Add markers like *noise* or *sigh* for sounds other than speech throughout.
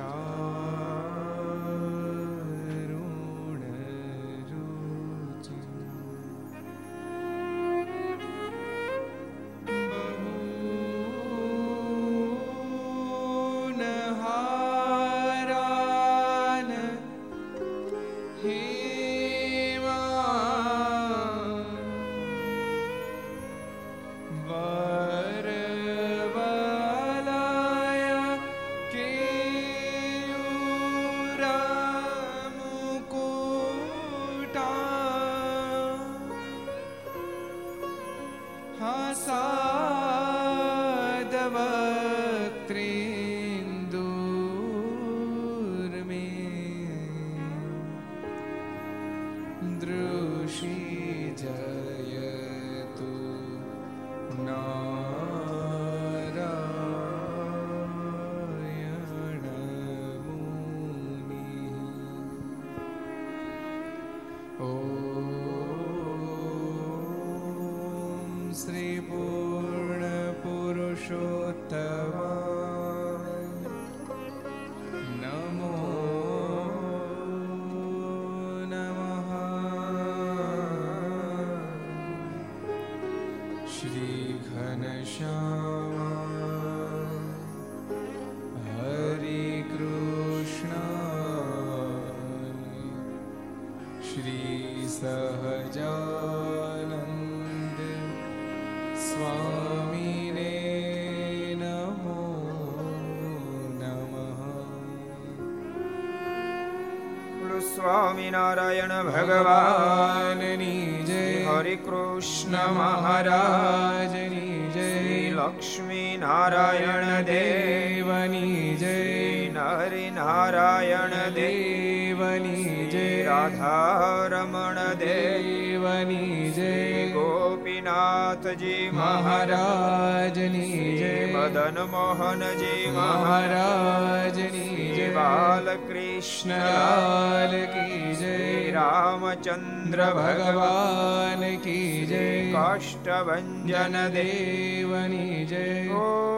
Oh. ॐ श्रीपूर्णपुरुषोत्तम સ્વામિનારાયણ ભગવાનની જય હરે કૃષ્ણ મહારાજની જય લક્ષ્મી નારાયણ દેવની જય નરે નારાયણ દેવની જય રાધારમણ દેવની જય ગોપીનાથજી મહારાજની જય મદન મોહનજી મહારાજની જય બાલકૃષ્ણ લાલ કી જય રામચંદ્ર ભગવાન કી જય કાષ્ટભન દેવની જય નમઃ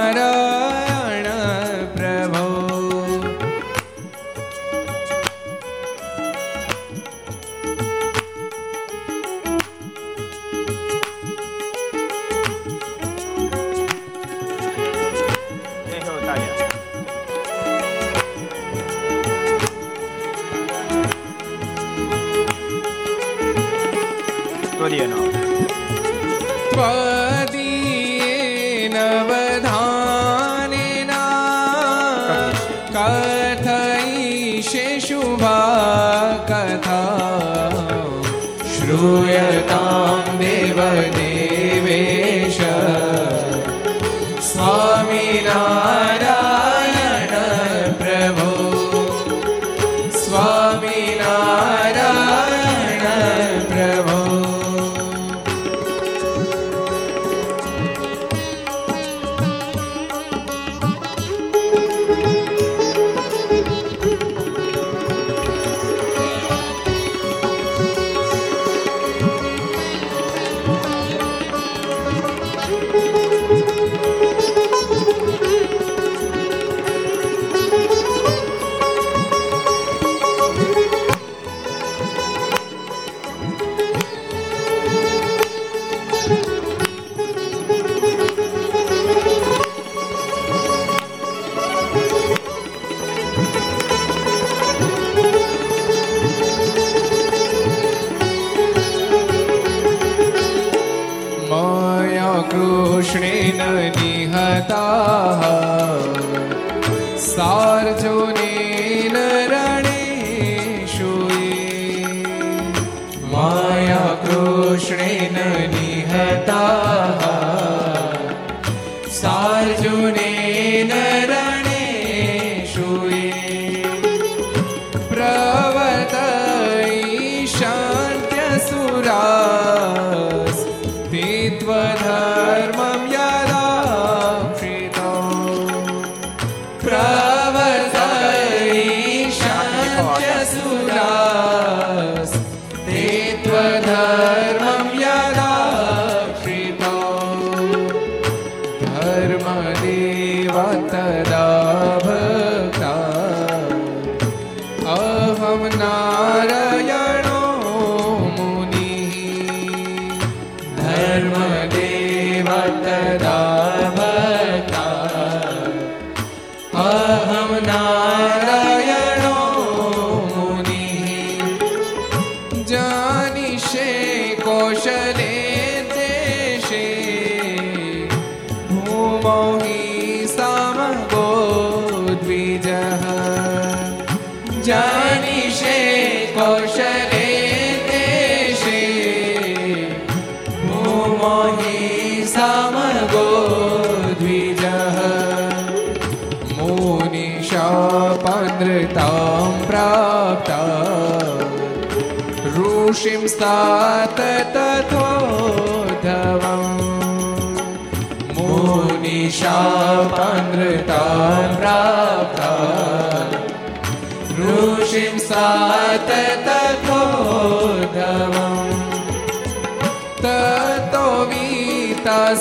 ऋषिं स्तात तथोधवम् ततो वीतासुरेभ्योऽहं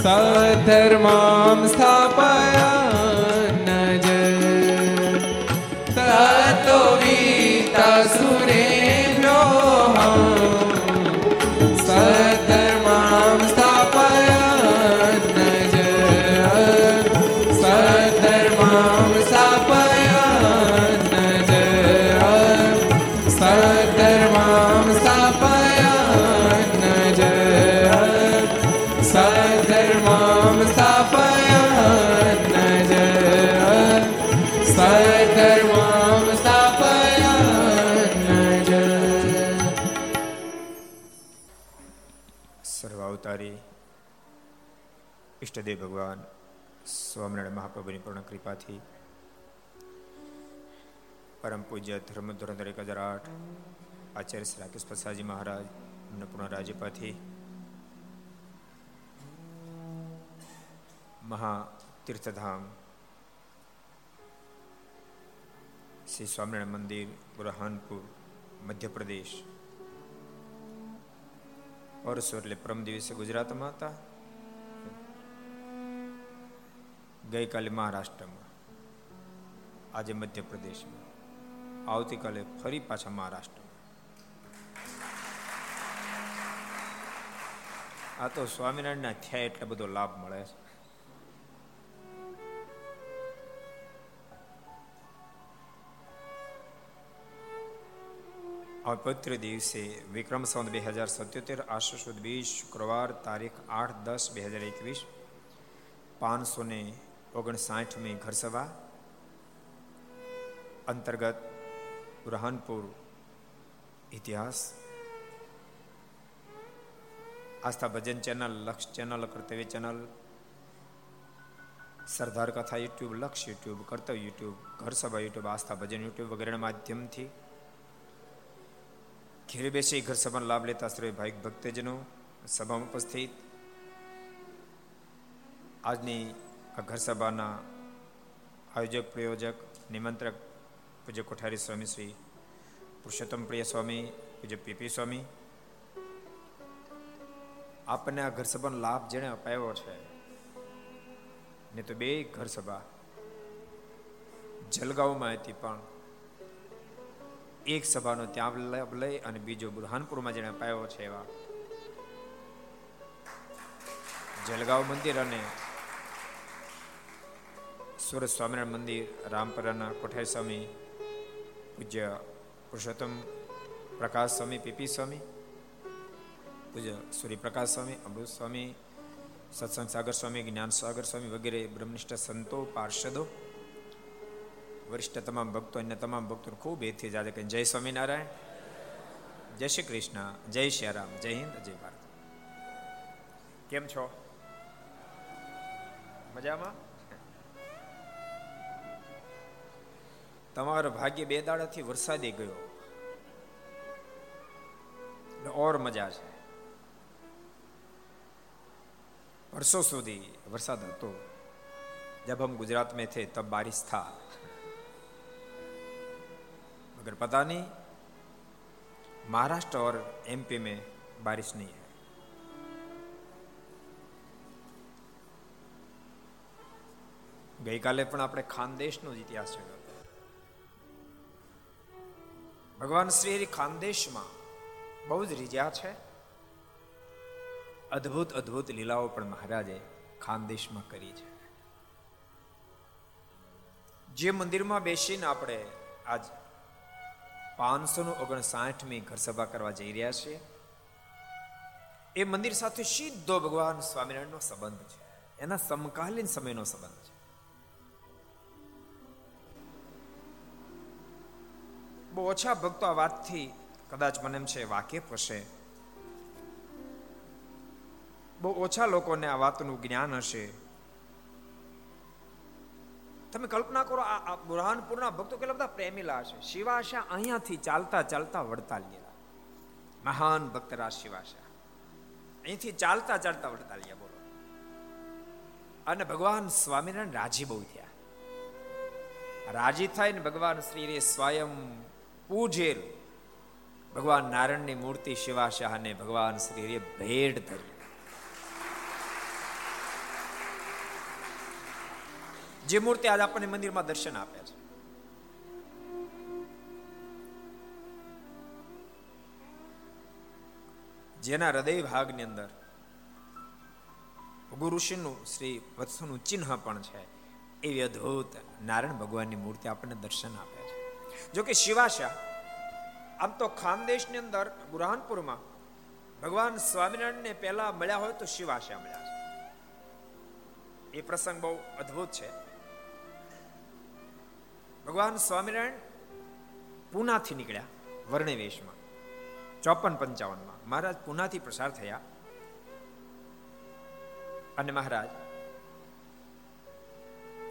सधर्मां स्थापयान्नज ભગવાન સ્વામિનારાયણ મહાપ્રભુની પૂર્ણ કૃપાથી પરમ પૂજ્ય ધર્મ ધોરણ એક હજાર આઠ આચાર્ય શ્રી રાકેશ પ્રસાદજી મહારાજ, એમના પૂર્ણ રાજ્યપાથી મહા તીર્થધામ શ્રી સ્વામિનારાયણ મંદિર, બુરહાનપુર, મધ્યપ્રદેશ વર્ષો એટલે પ્રમ દિવસે ગુજરાતમાં હતા. ગઈકાલે મહારાષ્ટ્રમાં, આજે મધ્યપ્રદેશમાં, આવતીકાલે ફરી પાછા મહારાષ્ટ્રમાં. આ તો સ્વામિનારાયણના થયા એટલો બધો લાભ મળે છે. આ પવિત્ર દિવસે વિક્રમ સંત બે હજાર સત્યોતેર આશુ સુદ બીજ શુક્રવાર તારીખ આઠ દસ બે હજાર એકવીસ પાંચસો ને ઓગણસાઠમી ઘર સભા અંતર્ગત બુરહાનપુર ઇતિહાસ. Aastha Bhajan channel, Lakshya channel, Kartavya channel, Sardar Katha YouTube, Lakshya YouTube, Kartavya YouTube, Gharsabha YouTube, Aastha Bhajan YouTube વગેરેના માધ્યમથી ઘેર બેસી ઘરસભાનો લાભ લેતા શ્રી ભાઈ ભક્તજનો સભામાં ઉપસ્થિત. આજની આ ઘર સભાના આયોજક, પ્રયોજક, નિમંત્રક પૂજ્ય કોઠારી સ્વામી શ્રી પુરુષોત્તમ પ્રિય સ્વામી, પૂજ્ય પીપી સ્વામી. આપણને આ ઘર સભાનો લાભ જેણે અપાયો છે, ને તો બે ઘર સભા જલગાંવમાં હતી પણ એક સભાનો ત્યાં લાભ લઈ અને બીજો બુરહાનપુરમાં જેને અપાયો છે એવા જલગાંવ મંદિર અને સુરત સ્વામિનારાયણ મંદિર, રામપરાના કોઠારી સ્વામી, પૂજ્ય પુરુષોત્તમ પ્રકાશ સ્વામી, પીપી સ્વામી, પૂજ્ય સૂર્યપ્રકાશ સ્વામી, અમૃત સ્વામી, સત્સંગ સાગર સ્વામી, જ્ઞાન સાગર સ્વામી વગેરે બ્રહ્મનિષ્ઠ સંતો, પાર્ષદો, વરિષ્ઠ તમામ ભક્તો અને તમામ ભક્તો ખૂબ એથી જાજે કે જય સ્વામિનારાયણ, જય શ્રી કૃષ્ણ, જય શ્રી રામ, જય હિન્દ, જય ભારત. કેમ છો? મજામાં? તમારો ભાગ્ય બે દાડાથી વરસાદી ગયો ઓર મજા છે વર્ષો સુધી વરસાદ હતો जब हम गुजरात में थे तब बारिश था मगर पता नहीं महाराष्ट्र और एमपी में बारिश नहीं है ગઈકાલે પણ આપણે ખાનદેશનો જ ઇતિહાસ જોયો ભગવાન શ્રી ખાનદેશમાં બહુ જ રીજ્યા છે. અદ્ભુત અદ્ભુત લીલાઓ પણ મહારાજે ખાનદેશમાં કરી છે. જે મંદિરમાં બેસીને આપણે આજ પાંચસો નું ઓગણસાઠમી ઘરસભા કરવા જઈ રહ્યા છીએ, એ મંદિર સાથે સીધો ભગવાન સ્વામિનારાયણનો સંબંધ છે. એના સમકાલીન સમયનો સંબંધ બહુ ઓછા ભક્તો આ વાતથી કદાચ મને એમ છે વાકેફ હશે. બહુ ઓછા લોકોને આ વાતનું જ્ઞાન હશે. તમે કલ્પના કરો આ બુરહાનપુરના ભક્તો કેટલા બધા પ્રેમીલા હશે. શિવાશા અહીંયાથી ચાલતા ચાલતા વડતાલ ગયા મહાન ભક્તરાજ શિવાશા અહીંથી ચાલતા ચાલતા વડતાલ ગયા બોલો. અને ભગવાન સ્વામિનારાયણ રાજી બહુ થયા. રાજી થાય ને ભગવાન શ્રી સ્વયં પૂજેલ. ભગવાન નારાયણની મૂર્તિ શિવાશાહને ભગવાન શ્રીએ ભેટ ધરી. જે મૂર્તિ આજે આપણને મંદિરમાં દર્શન આપે છે. જેના હૃદય ભાગની અંદર ગુરુ ઋષિનું શ્રી વત્સનું ચિહ્ન પણ છે. એવી અદ્ભુત નારાયણ ભગવાનની મૂર્તિ આપણને દર્શન આપે. છે જો કે શિવાશા આમ તો ખાનદેશની અંદર બુરહાનપુરમાં ભગવાન સ્વામિનારાયણને પહેલા મળ્યા હોય તો શિવાશા મળ્યા છે. એ પ્રસંગ બહુ અદ્ભુત છે. ભગવાન સ્વામિનારાયણ પૂનાથી નીકળ્યા વર્ણવેશમાં, ચોપન પંચાવનમાં. મહારાજ પૂનાથી પ્રસાર થયા. અને મહારાજ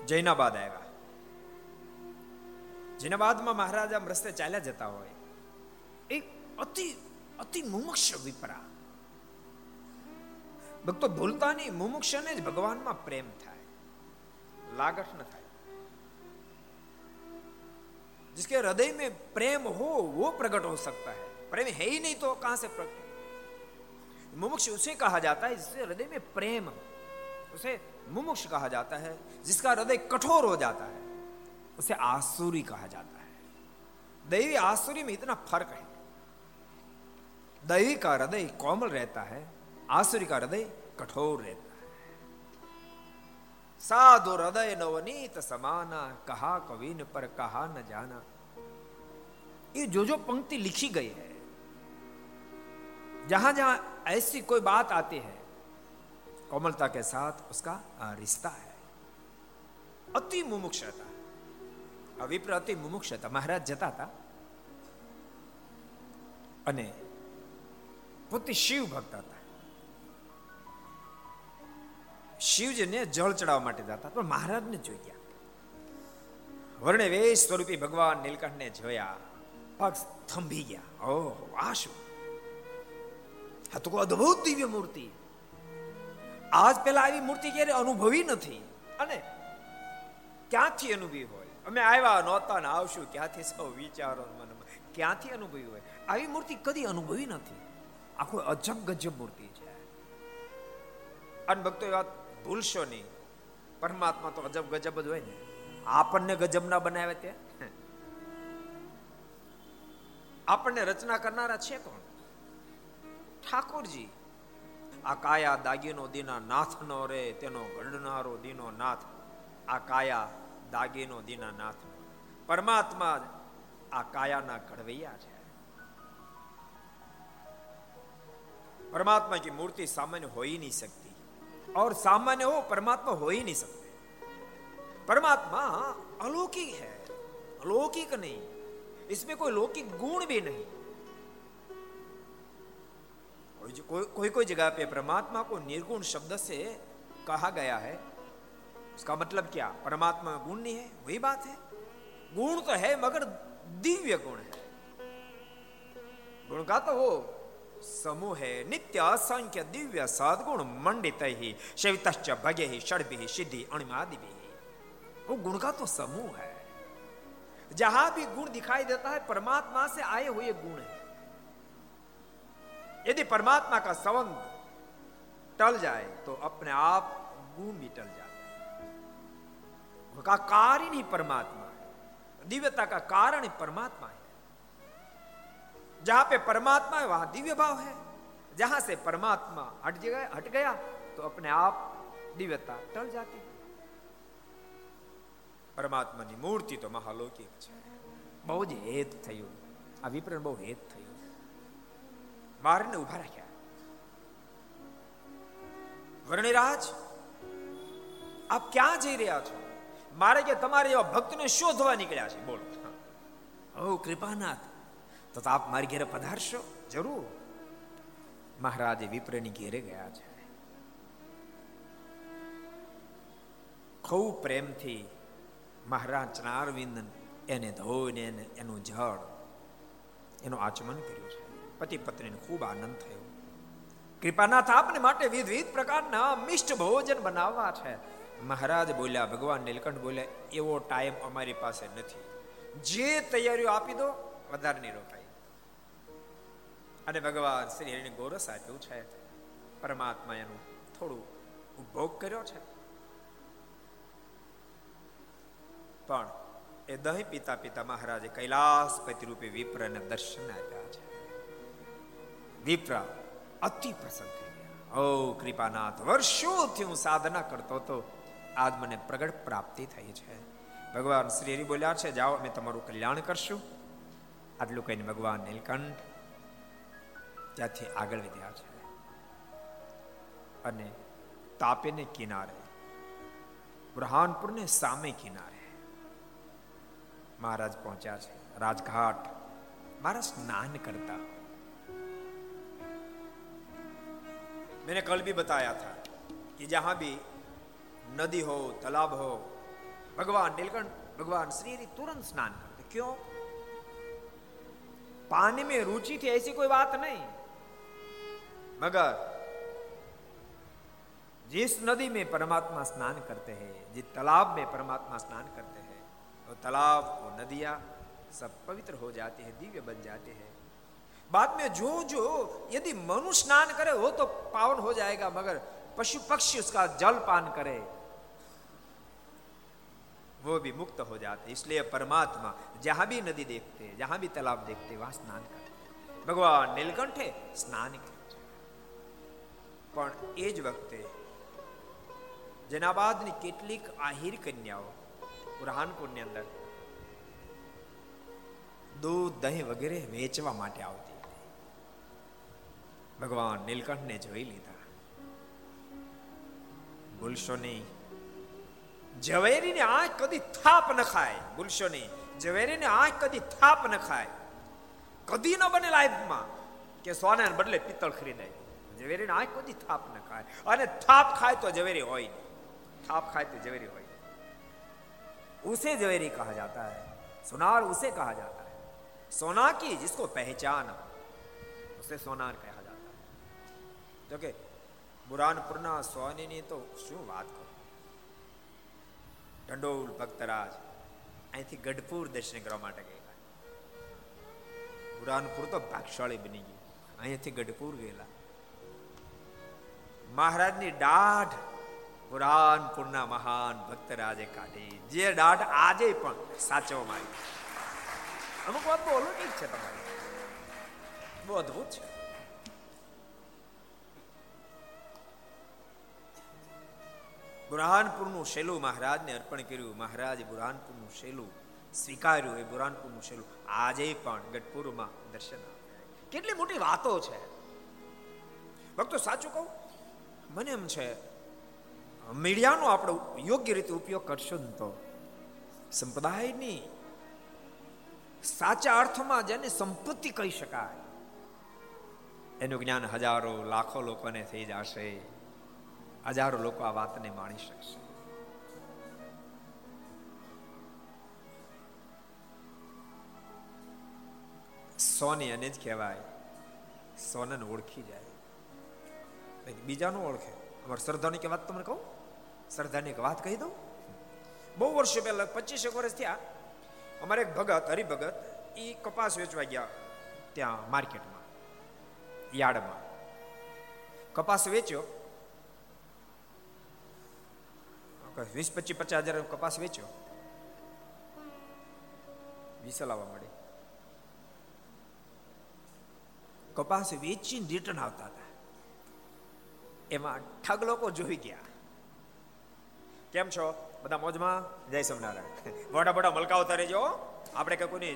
જૈનાબાદ આવ્યા. જૈનાબાદમાં મહારાજ આમ રસ્તે ચાલ્યા જતા હોય એક અતિ અતિ મુમુક્ષ વિપરા ભક્તો ભૂલતા નહીં મુમુક્ષને જ ભગવાનમાં પ્રેમ થાય લાગઠ ન થાય जिसके हृदय में प्रेम हो वो प्रकट हो सकता है प्रेम है ही नहीं तो कहां से प्रकट मुमुक्ष उसे कहा जाता है जिससे हृदय में प्रेम उसे मुमुक्ष कहा जाता है जिसका हृदय कठोर हो जाता है उसे आसुरी कहा जाता है। दैवी आसुरी में इतना फ़र्क है। दैवी का हृदय कोमल रहता है, आसुरी का हृदय कठोर रहता है। साधु हृदय नवनीत समाना, कहा कवीन पर कहा न जाना। ये जो जो पंक्ति लिखी गई है, जहाँ जहाँ ऐसी कोई बात आती है, कोमलता के साथ उसका रिश्ता है। अति मुमुक्षता હતા વિપ્ર અતિ મુમુક્ષ હતા. મહારાજ જતા હતા. અને પોતે શિવ ભક્ત હતા. શિવજીને જળ ચડાવવા માટે જતા પણ મહારાજને જોઈ ગયા. વર્ણે વેશ સ્વરૂપી ભગવાન નીલકંઠને જોયા. પગ થંભી ગયા. ઓહ, આ શું? આ તો અદભુત દિવ્ય મૂર્તિ. આજ પેલા આવી મૂર્તિ ક્યારે અનુભવી નથી. અને ક્યાંથી અનુભવી હોય? અમે આવ્યા નહોતા ને આવશું, ક્યાંથી સૌ વિચારો મનમાં ક્યાંથી અનુભવી હોય? આવી મૂર્તિ કદી અનુભવી નથી. આખો અજબ ગજબ મૂર્તિ છે. અને ભક્તો વાત ભૂલશો નહીં. પરમાત્મા તો અજબ ગજબ જ હોય ને. આપણને ગજબ ના બનાવે તે. આપણને રચના કરનારા છે કોણ? ઠાકોરજી. આ કાયા દાગીનો દીના નાથ નો રે, તેનો ગણનારો દીનો નાથ. આ કાયા દાગીનો દીના નાથ પરમાત્મા આ કાયાના ઘડવૈયા છે परमात्मा की मूर्ति सामान्य हो ही नहीं सकती और सामान्य हो परमात्मा हो ही नहीं सकते परमात्मा अलौकिक है अलौकिक नहीं इसमें कोई लौकिक गुण भी नहीं कोई कोई कोई जगह पे परमात्मा को निर्गुण शब्द से कहा गया है उसका मतलब क्या? परमात्मा गुण नहीं है, वही बात है। गुण तो है, मगर दिव्य गुण है। गुण का तो वो समूह है, नित्य असंख्य दिव्य सदगुण मंडित ही शवित भगे ही, षडभि सिद्धि अणिमादि भी वो गुण का तो समूह है। जहाँ भी गुण दिखाई देता है, परमात्मा से आए हुए गुण है। यदि परमात्मा का संबंध टल जाए तो अपने आप गुण भी टल जाते का कारण ही परमात्मा है दिव्यता का कारण ही परमात्मा है जहां पे परमात्मा है वहां दिव्य भाव है जहां से परमात्मा हट गया हट गया तो अपने आप દિવ્યતા ટળ જાતી પરમાત્માની મૂર્તિ તો મહાલૌકિક છે બહુ જ હેત થયું આ વિપ્રણ બહુ હેત થયું મારને ઉભા રાખ્યા વર્ણિરાજ આપ ક્યાં જઈ રહ્યા છો મારે કે તમારે એવા ભક્તને શોધવા નીકળ્યા છે? બોલો. હો કૃપાનાથ, તો આપ મારી ઘેરે પધારશો? જરૂર. મહારાજે વિપ્રની ઘેરે ગયા છે. ખૂબ પ્રેમથી મહારાજ ચનારવિંદ એને ધોઈને એનું જળ, એનું આચમન કર્યું છે. પતિ પત્નીને ખૂબ આનંદ થયો. કૃપાનાથ આપને માટે વિવિધ પ્રકારના મિષ્ટ ભોજન બનાવવા છે. મહારાજ બોલ્યા, ભગવાન નીલકંઠ બોલ્યા, એવો ટાઈમ અમારી પાસે નથી. જે તૈયારીઓ આપી દો, વધારે નહીં રોકાય. અને ભગવાન શ્રી હરિને ગોરસ આપ્યું છે, પરમાત્મા એનું થોડું ઉપભોગ કર્યો છે. પણ એ દહીં પિતા પિતા મહારાજે કૈલાસપતિ રૂપે વિપ્રને દર્શન આપ્યા છે. વિપ્ર અતિ પ્રસન્ન થઈ ગયા. ઓ કૃપાનાથ, વર્ષોથી હું સાધના કરતો હતો. આજ મને પ્રગટ પ્રાપ્તિ થઈ છે. ભગવાન શ્રી હરિ બોલ્યા છે, જાઓ, અમે તમારું કલ્યાણ કરશું. આટલું કહીને ભગવાન નીલકંઠ ત્યાંથી આગળ વધ્યા છે અને તાપીને કિનારે, બુરહાનપુરને સામે કિનારે મહારાજ પહોંચ્યા છે. રાજઘાટ મારા સ્નાન કરતા. મેને કલ ભી બતાયા થા કે જહાં ભી नदी हो, तालाब हो, भगवान नीलकंठ, भगवान श्री हरि तुरंत स्नान करते। क्यों? पानी में रुचि थी, ऐसी कोई बात नहीं। मगर जिस नदी में परमात्मा स्नान करते हैं, जिस तालाब में परमात्मा स्नान करते हैं, वो तालाब, वो नदियाँ सब पवित्र हो जाते हैं, दिव्य बन जाते हैं। बाद में जो जो यदि मनुष्य स्नान करे, वो तो पावन हो जाएगा, मगर पशु पक्षी उसका जल पान करे वो भी मुक्त हो जाते इसलिए परमात्मा जहां भी नदी देखते जहां भी तालाब देखते वहां स्नान करते भगवान નીલકંઠે સ્નાન કર્યું છે પણ એ જ વખતે જેના બાદની કેટલીક આહિર કન્યાઓ બુરહાનપુરની અંદર દૂધ દહીં વગેરે વેચવા માટે આવતી હતી ભગવાન નીલકંઠને જોઈ લીધા ભૂલશો નહીં ઝવેરીની આંખ કદી થાપ ન ખાય ભૂલશો નહીં ઝવેરીની આંખ કદી થાપ ન ખાય કદી ન બને લાઈફમાં કે સોનાને બદલે પિત્તળ ખરીદાય ઝવેરીની આંખ કદી થાપ ન ખાય અને થાપ ખાય તો ઝવેરી હોય નહીં થાપ ખાય તો ઝવેરી હોય उसे जवेरी कहा जाता है सोनार उसे कहा जाता है सोना की जिसको पहचान उसे सोनार कहा जाता है જો કે બુરાનપુરના સોનીની તો શું વાત કરું ઢંડોલ ભક્તરાજ અહીંથી ગઢપુર દર્શન કરવા માટે ગયેલા. બુરાનપુર તો ભાગશાળી બની ગયું. અહીંયાથી ગઢપુર ગયેલા. મહારાજની દાઢ પુરાણપુરના મહાન ભક્તરાજે કાઢી. જે દાઢ આજે પણ સાચવવામાં આવી. અમુક વાત બહુ ઠીક છે તમારી. બહુ અદભુત છે. બુરહાનપુરનું શેલું મહારાજને અર્પણ કર્યું. મહારાજે બુરહાનપુરનું શેલું સ્વીકાર્યું. એ બુરહાનપુરનું શેલું આજે પણ ગઢપુરમાં દર્શન કેટલી મોટી વાતો છે. ભક્તો, સાચું કહું? મને એમ છે, મીડિયાનો આપણે યોગ્ય રીતે ઉપયોગ કરશો ને તો સંપ્રદાયની સાચા અર્થમાં જેને સંપત્તિ કહી શકાય, એનું જ્ઞાન હજારો, લાખો લોકોને થઈ જશે. હજારો લોકો આ વાતને માણી શકશે. સોની અને જ કહેવાય, સોનન ઓળખી જાય. બીજાનું ઓળખે. અમારે શ્રદ્ધાની કે વાત તમને કહું? શ્રદ્ધાની એક વાત કહી દઉં? બહુ વર્ષો પહેલા પચીસેક વર્ષ થયા, અમારે એક ભગત, હરિભગત એ કપાસ વેચવા ગયા ત્યાં માર્કેટમાં, યાર્ડમાં. કપાસ વેચ્યો વીસ પચીસ પચાસ હજાર કપાસ વેચ્યો. વીસ મળે કપાસ વેચી રિટર્ન આવતા હતા. એમાં ઠગ લોકો જોઈ ગયા. કેમ છો? બધા મોજમાં? જય સોમનારાયણ મોટા મોટા મલકાવ તારે જો આપણે કે કોઈની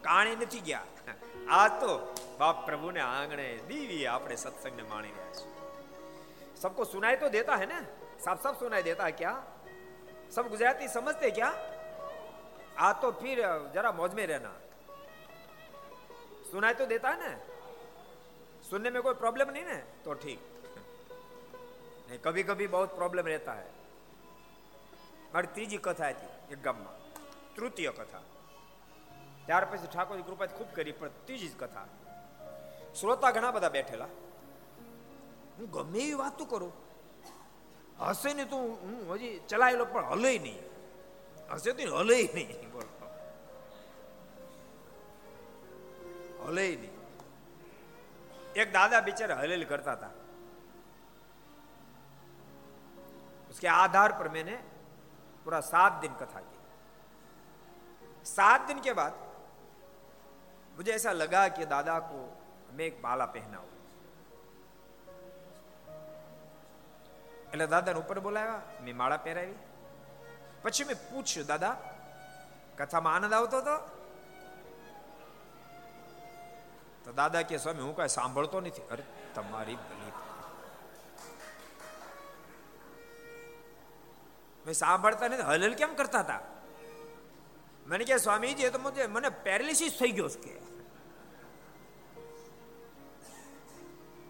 કાણી નથી ગયા. આ તો બાપ પ્રભુને આંગણે દીવી આપણે સત્સંગને માણી રહ્યા છીએ. સબકો સુનાઈ તો દેતા હે ને? सब सब सुनाई देता है क्या सब गुजराती समझते क्या आ तो फिर जरा मौज में रहना सुनाई तो देता है ना सुनने में कोई प्रॉब्लम नहीं ना तो ठीक नहीं कभी कभी बहुत प्रॉब्लम रहता है મારી ત્રીજી કથા હતી એક ગામમાં તૃતીય કથા ત્યાર પછી ઠાકોરજી કૃપા ખૂબ કરી પણ ત્રીજી જ કથા શ્રોતા ઘણા બધા બેઠેલા હું ગમે એવી વાતો કરું હશે ને તું હું હજી ચલાયેલો પણ હલે નહીં હશે તો હલે નહીં બોલો હલે નહીં એક દાદા બિચારા હલેલ કરતા હતા उसके आधार पर मैंने पूरा सात दिन कथा की सात दिन के बाद मुझे ऐसा लगा कि दादा को मैं एक माला पहनाऊं એટલે દાદાને ઉપર બોલાવ્યા મેં માળા પહેરાવી પછી મેં પૂછ્યું દાદા કથામાં આનંદ આવતો હતો તો દાદા કે સ્વામી હું કઈ સાંભળતો નથી અરે તમારી ભલી મેં સાંભળતા નથી હલલ કેમ કરતા હતા મને કે સ્વામીજી તો મને પેરાલિસિસ થઈ ગયો કે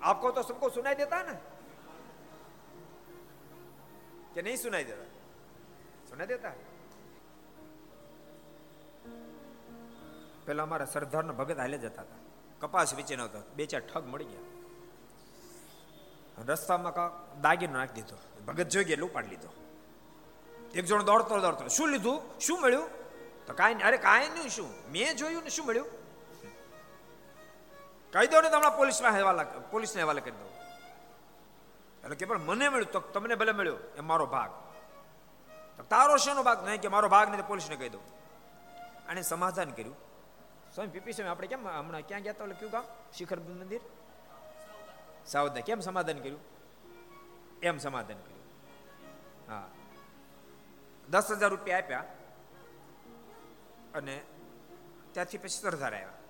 આપકો તો સબકો સુનાઈ દેતા ને कि नहीं सुनाई देता सुनाई देता પેલા અમારા સરદારના ભગત હાલે જતા હતા કપાસ વેચીને આવતા બે ચાર ઠગ મળી ગયા રસ્તામાં કા દાગીનો નાખી દીધો ભગત જોઈ ગયા એટલે ઉપાડી લીધો એક જણ દોડતો દોડતો શું લીધું શું મળ્યું તો કાંઈ નહીં અરે કાંઈ નહીં શું મેં જોયું ને શું મળ્યું કહી દો ને તમને પોલીસમાં હવાલા પોલીસને હવાલે કરી દો એટલે કે પણ મને મળ્યું તો તમને ભલે મળ્યો એ મારો ભાગ તો તારો શેનો ભાગ નહીં કે મારો ભાગ નહીં પોલીસને કહી દઉં અને સમાધાન કર્યું સ્વામી પીપી સ્વામી આપણે કેમ હમણાં ક્યાં ગયા હતા કયું ગામ શિખર મંદિર સાવધા કેમ સમાધાન કર્યું એમ સમાધાન કર્યું હા દસ હજાર રૂપિયા આપ્યા અને ત્યાંથી પછી સરદાર આવ્યા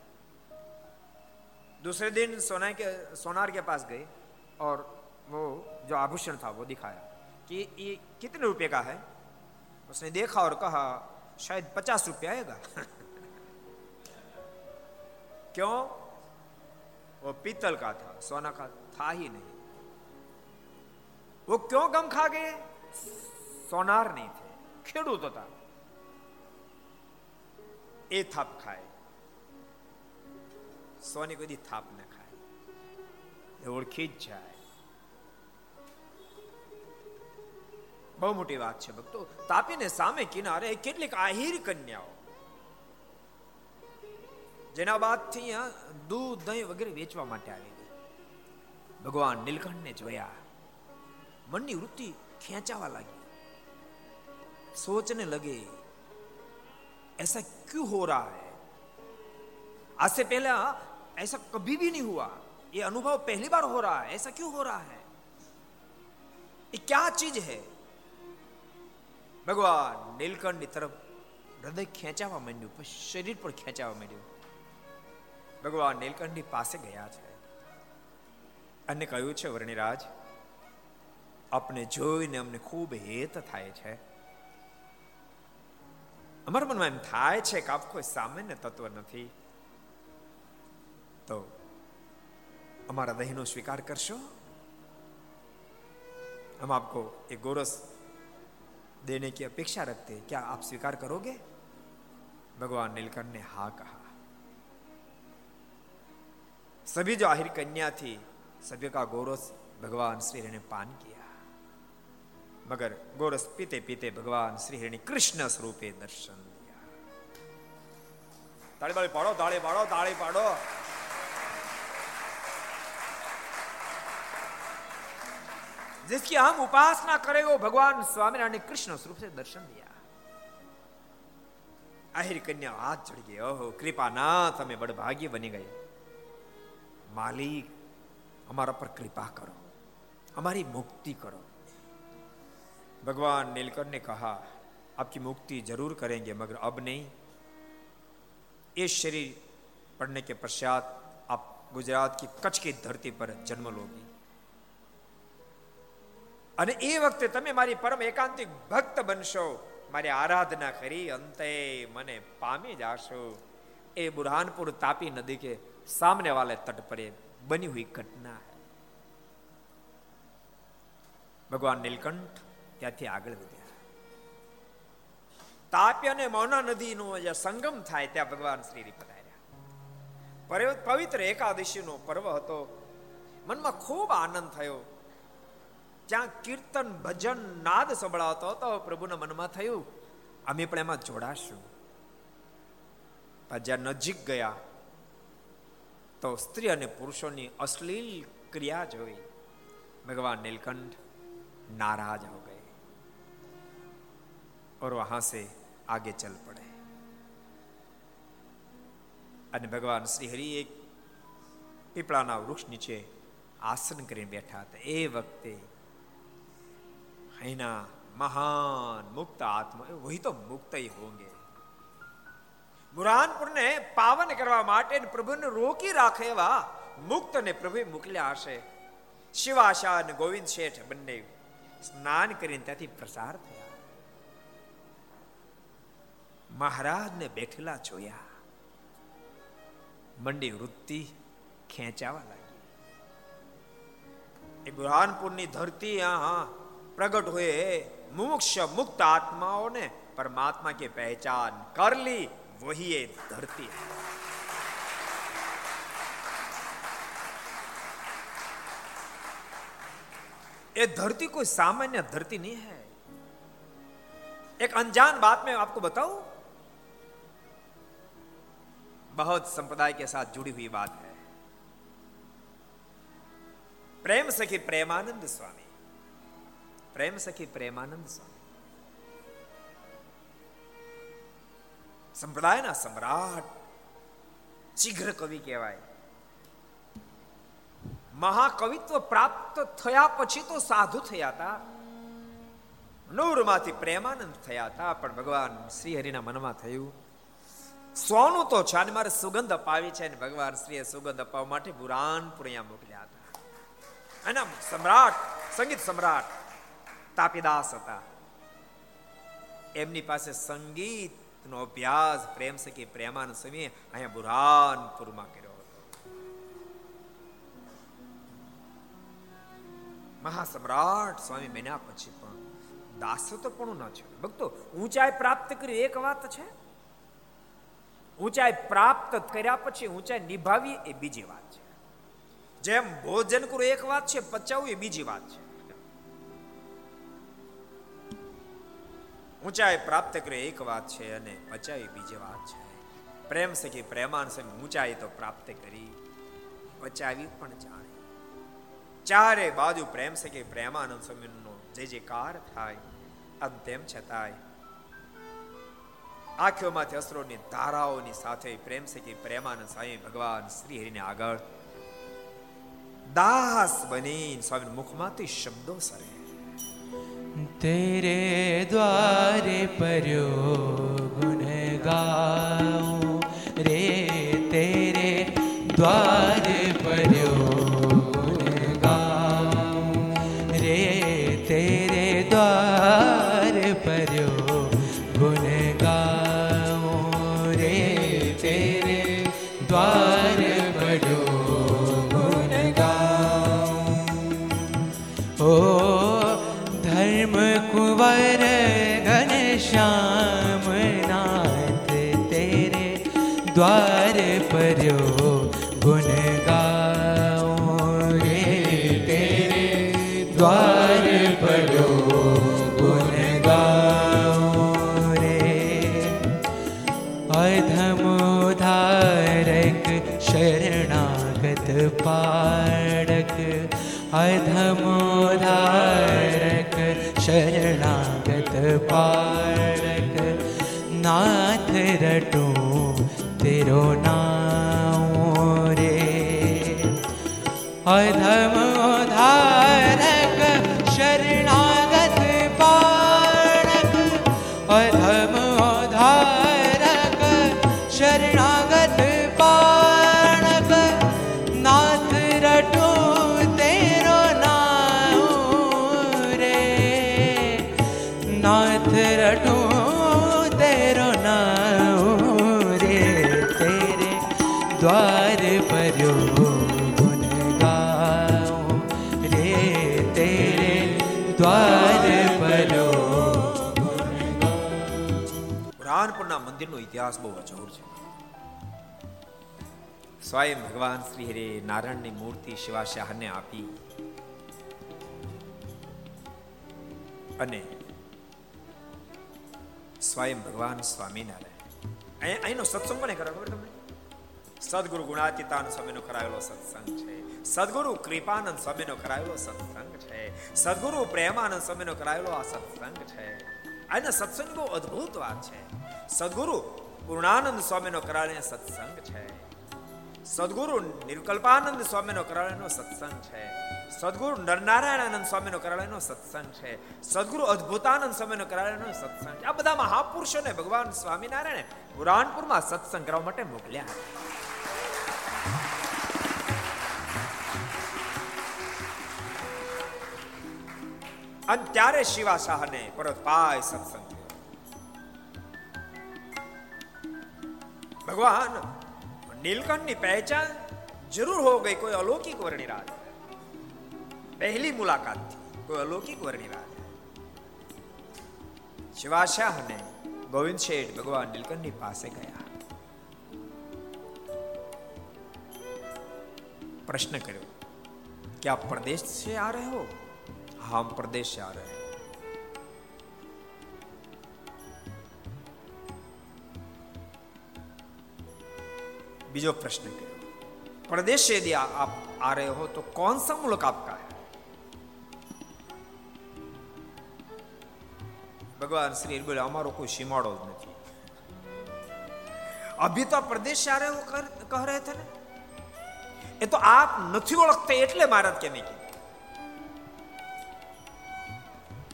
दूसरे दिन सोना के सोनार के पास गए और वो जो आभूषण था, वो दिखाया कि ये कितने रुपए का है? उसने देखा और कहा, शायद पचास रुपये आएगा। *laughs* क्यों? वो पीतल का था, सोना का था ही नहीं। वो क्यों गम खा गए? सोनार नहीं थे खेड़ू तो था। ए थाप खाए। सोने को दी थाप न खाए तो ओखी जाए। બહુ મોટી વાત છે ભક્તો તાપીને સામે કિનારે કેટલીક આહિર કન્યાઓ જેના બાદથી દૂધ દહીં વગેરે વેચવા માટે આવી ગઈ ભગવાન નીલકંઠને જોયા મનની વૃત્તિ ખેંચાવા લાગી सोचने लगे ऐसा क्यों हो रहा है आज से पहले ऐसा कभी भी नहीं हुआ ये अनुभव पहली बार हो रहा है ऐसा क्यों हो रहा है ये क्या चीज है ભગવાન નીલકંઠની તરફ હૃદય ખેંચાવા માંડ્યું શરીર પણ ખેંચાવા માંડ્યું. ભગવાન નીલકંઠની પાસે ગયા છે અને કહ્યું છે, વર્ણિરાજ, આપને જોઈને અમને ખૂબ હેત થાય છે. અમારા મનમાં એમ થાય છે કે આપ કોઈ સામાન્ય તત્વ નથી. તો અમારા દહીંનો સ્વીકાર કરશો? હમ આપકો એ ગોરસ देने की अपेक्षा रखते हैं। क्या आप स्वीकार करोगे? भगवान नीलकंठ ने हा कहा। सभी जो आहिर कन्या थी, सभी का गोरस भगवान श्री ने पान किया। मगर गोरस पीते पीते भगवान श्री हरि कृष्ण स्वरूपे दर्शन दिया। ताड़ी पाड़ो ताड़ी पाड़ो ताड़ी पाड़ो जिसकी हम उपासना करें, वो भगवान स्वामीनारायण ने कृष्ण स्वरूप से दर्शन दिया। आहिर कन्या, हाथ चढ़ गए। ओहो कृपा नाथ हमें बड़भाग्य बने गए। मालिक, हमारा पर कृपा करो। हमारी मुक्ति करो। भगवान नीलकर ने कहा, आपकी मुक्ति ज़रूर करेंगे, मगर अब नहीं। ये शरीर पढ़ने के पश्चात आप गुजरात की कच्छ की धरती पर जन्म लोगी। અને એ વખતે તમે મારી પરમ એકાંતિક ભક્ત બનશો. મારી આરાધના કરી, અંતે મને પામી જાશો. એ બુરહાનપુર તાપી નદી કે સામને વાલે તટ પર બની હુઈ ઘટના. ભગવાન નીલકંઠ ત્યાંથી આગળ વધ્યા. તાપી અને મૌના નદીનો જે સંગમ થાય ત્યાં ભગવાન શ્રી પધાર્યા. પવિત્ર એકાદશીનો પર્વ હતો. મનમાં ખૂબ આનંદ થયો. જ્યાં કીર્તન ભજન નાદ સંભળાતો હતો પ્રભુના મનમાં થયું અમે પણ એમાં જોડાશું જ્યાં નજીક ગયા તો સ્ત્રી અને પુરુષોની અશ્લીલ ક્રિયા જોઈ ભગવાન નીલકંઠ નારાજ હો ગયે और वहां से आगे चल पड़े અને ભગવાન શ્રી હરિ એક પીપળાના વૃક્ષ નીચે આસન કરીને બેઠા હતા એ વખતે એના મહાન મુક્ત આત્મા વહી તો મુક્ત હોંગે બુરાનપુરને પાવન કરવા માટે પ્રભુને રોકી રાખે એવા મુક્ત ને પ્રભુ મોકલ્યા હશે શિવાશા અને ગોવિંદ શેઠ બંને સ્નાન કરીને ત્યાંથી પ્રસાર થયા મહારાજને બેઠેલા જોયા મંડી વૃત્તિ ખેંચાવા લાગી એ બુરહાનપુરની ધરતી હા प्रकट हुए मुमुक्ष मुक्त आत्माओं ने परमात्मा की पहचान कर ली, वही ये धरती है। ये धरती कोई सामान्य धरती नहीं है। एक अनजान बात मैं आपको बताऊँ, बहुत संप्रदाय के साथ जुड़ी हुई बात है। प्रेम सखी प्रेमानंद स्वामी। प्रेम सखी प्रेमानंद स्वामी સંપ્રદાયના સમ્રાટ શીઘ્ર કવિ કહેવાય મહાકવિત્વ પ્રાપ્ત થયા પછી તો સાધુ થયા હતા નૂરમાંથી પ્રેમાનંદ થયા હતા પણ ભગવાન શ્રી હરિના મનમાં થયું સોનું તો છે અને મારે સુગંધ અપાવી છે અને ભગવાન શ્રીએ સુગંધ અપાવવા માટે બુરાનપુર અહીંયા મોકલ્યા હતા અને સમ્રાટ સંગીત સમ્રાટ તાપીદાસ હતા. એમની પાસે સંગીત નો અભ્યાસ, પ્રેમ સખી પ્રેમાનંદ સ્વામી અહીંયા બુરાનપુરમાં કર્યો હતો. મહાસમ્રાટ સ્વામી બન્યા પછી પણ દાસત્વ પણ ન છે ભક્તો, ઊંચાઈ પ્રાપ્ત કરી એક વાત છે? ઊંચાઈ પ્રાપ્ત કર્યા પછી ઊંચાઈ નિભાવી એ બીજી વાત છે. જેમ ભોજન કરવું એક વાત છે, પચાવવું એ બીજી વાત છે. ઊંચાઈ પ્રાપ્ત કરે એક વાત છે અને પચાવી બીજી વાત છે. પ્રેમ સખી પ્રેમાન સમી ઊંચાઈ તો પ્રાપ્ત કરી પચાવી પણ જાણે. ચારે બાજુ પ્રેમ સખી પ્રેમાનંદ સ્વામીનો જે જે કાર થાય અને તેમ છતાંય. આંખોમાંથી અસરોની ધારાઓની સાથે પ્રેમ સખી પ્રેમાનંદ સ્વામી ભગવાન શ્રી હરિને આગળ. દાસ બની સ્વામી મુખમાંથી શબ્દો સરે. तेरे द्वारे पर्यो गुण गाऊं रे तेरे द्वारे पर्यो गुण गाऊं रे तेरे द्वारे पर्यो अधमोधारक शरणागत पाडक नाथ रटो तेरो नाम ઇતિહાસ બહુ અજોડ છે. સ્વયં ભગવાન શ્રી હરે નારાયણની મૂર્તિ શિવાશાહને આપી અને સ્વયં ભગવાન સ્વામિનારાયણ. અહીંનો સત્સંગ કોને કર્યો ખબર તમને? સદગુરુ ગુણાતીતાન સ્વામીનો કરાયેલો સત્સંગ છે. સદગુરુ કૃપાનંદ સ્વામીનો કરાયેલો સત્સંગ છે. સદગુરુ પ્રેમાનંદ સ્વામીનો કરાયેલો આ સત્સંગ છે. આના સત્સંગ બહુ અદ્ભુત વાત છે. સદગુરુ પૂર્ણાનંદ સ્વામીનો કરાયેલો સત્સંગ છે. સદગુરુ નિર્કલ્પાનંદ સ્વામીનો કરાયેલો સત્સંગ છે. સદગુરુ નરનારાયણાનંદ સ્વામીનો કરાયેલો સત્સંગ છે. સદગુરુ અદ્ભુતાનંદ સ્વામીનો કરાયેલો સત્સંગ છે. આ બધા મહાપુરુષોને ભગવાન સ્વામિનારાયણે પુરાણપુરમાં સત્સંગ કરવા માટે મોકલ્યા અને ત્યારે શિવા શાહને પરત પાય સત્સંગ ભગવાન નીલકંઠની પહેચાન જરૂર હો ગઈ કોઈ અલૌકિક વર્ણી રાત પહેલી મુલાકાત કોઈ અલૌકિક વર્ણી રાત શિવાશાહને ગોવિંદ શેઠ ભગવાન નીલકંઠની પાસે ગયા પ્રશ્ન કર્યો કે આપ પ્રદેશ से आ रहे हो हम प्रदेश से आ रहे हैं बीजो प्रश्न કર્યો प्रदेश से यदि आप आ रहे हो तो कौन सा मुल्क आपका है भगवान श्री बोले हमारो कोई सीमाड़ो જ નથી અભી તો પ્રદેશ से आ रहे हो कर- कह रहे थे ना એ તો આપ નથી ઓળખતા એટલે મહારાજ કે નહીં કીધું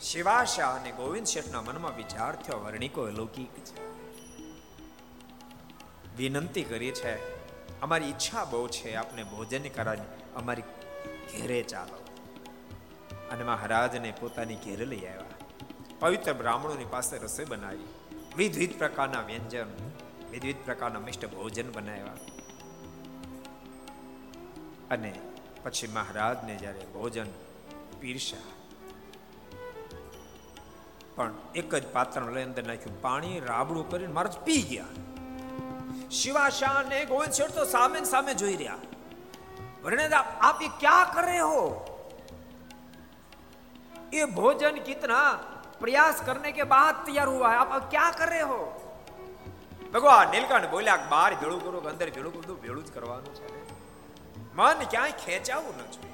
શિવાશા અને ગોવિંદ શેઠના મનમાં વિચાર થયો વર્ણિકો અલૌકિક છે વિનંતી કરી છે. અમારી ઈચ્છા બહુ છે આપને ભોજન કરાવી અમારી ઘેરે ચાલો. અને મહારાજને પોતાની ઘેરે લઈ આવ્યા. પવિત્ર બ્રાહ્મણોની પાસે રસોઈ બનાવી. વિધ વિધ પ્રકારના વ્યંજન વિધ વિધ પ્રકારના મિષ્ટ ભોજન બનાવ્યા. અને પછી મહારાજને જ્યારે ભોજન પીરસ્યા, પણ એક જ પાત્ર લઈ અંદર નાખ્યું. પાણી રાબડું કરીને મહારાજ પી ગયા. શિવાશા ને ગોવિંદ શેઠ તો સામે સામે જોઈ રહ્યા વર્ણિત આપ ये क्या कर रहे हो ये भोजन कितना प्रयास करने के बाद तैयार हुआ है आप क्या कर रहे हो ભગવાન નીલકંઠ બોલ્યા બહાર ભેળું કરો અંદર ભેળું કરું ભેળું જ કરવાનું છે મન ક્યાંય ખેંચાવું ન જોઈએ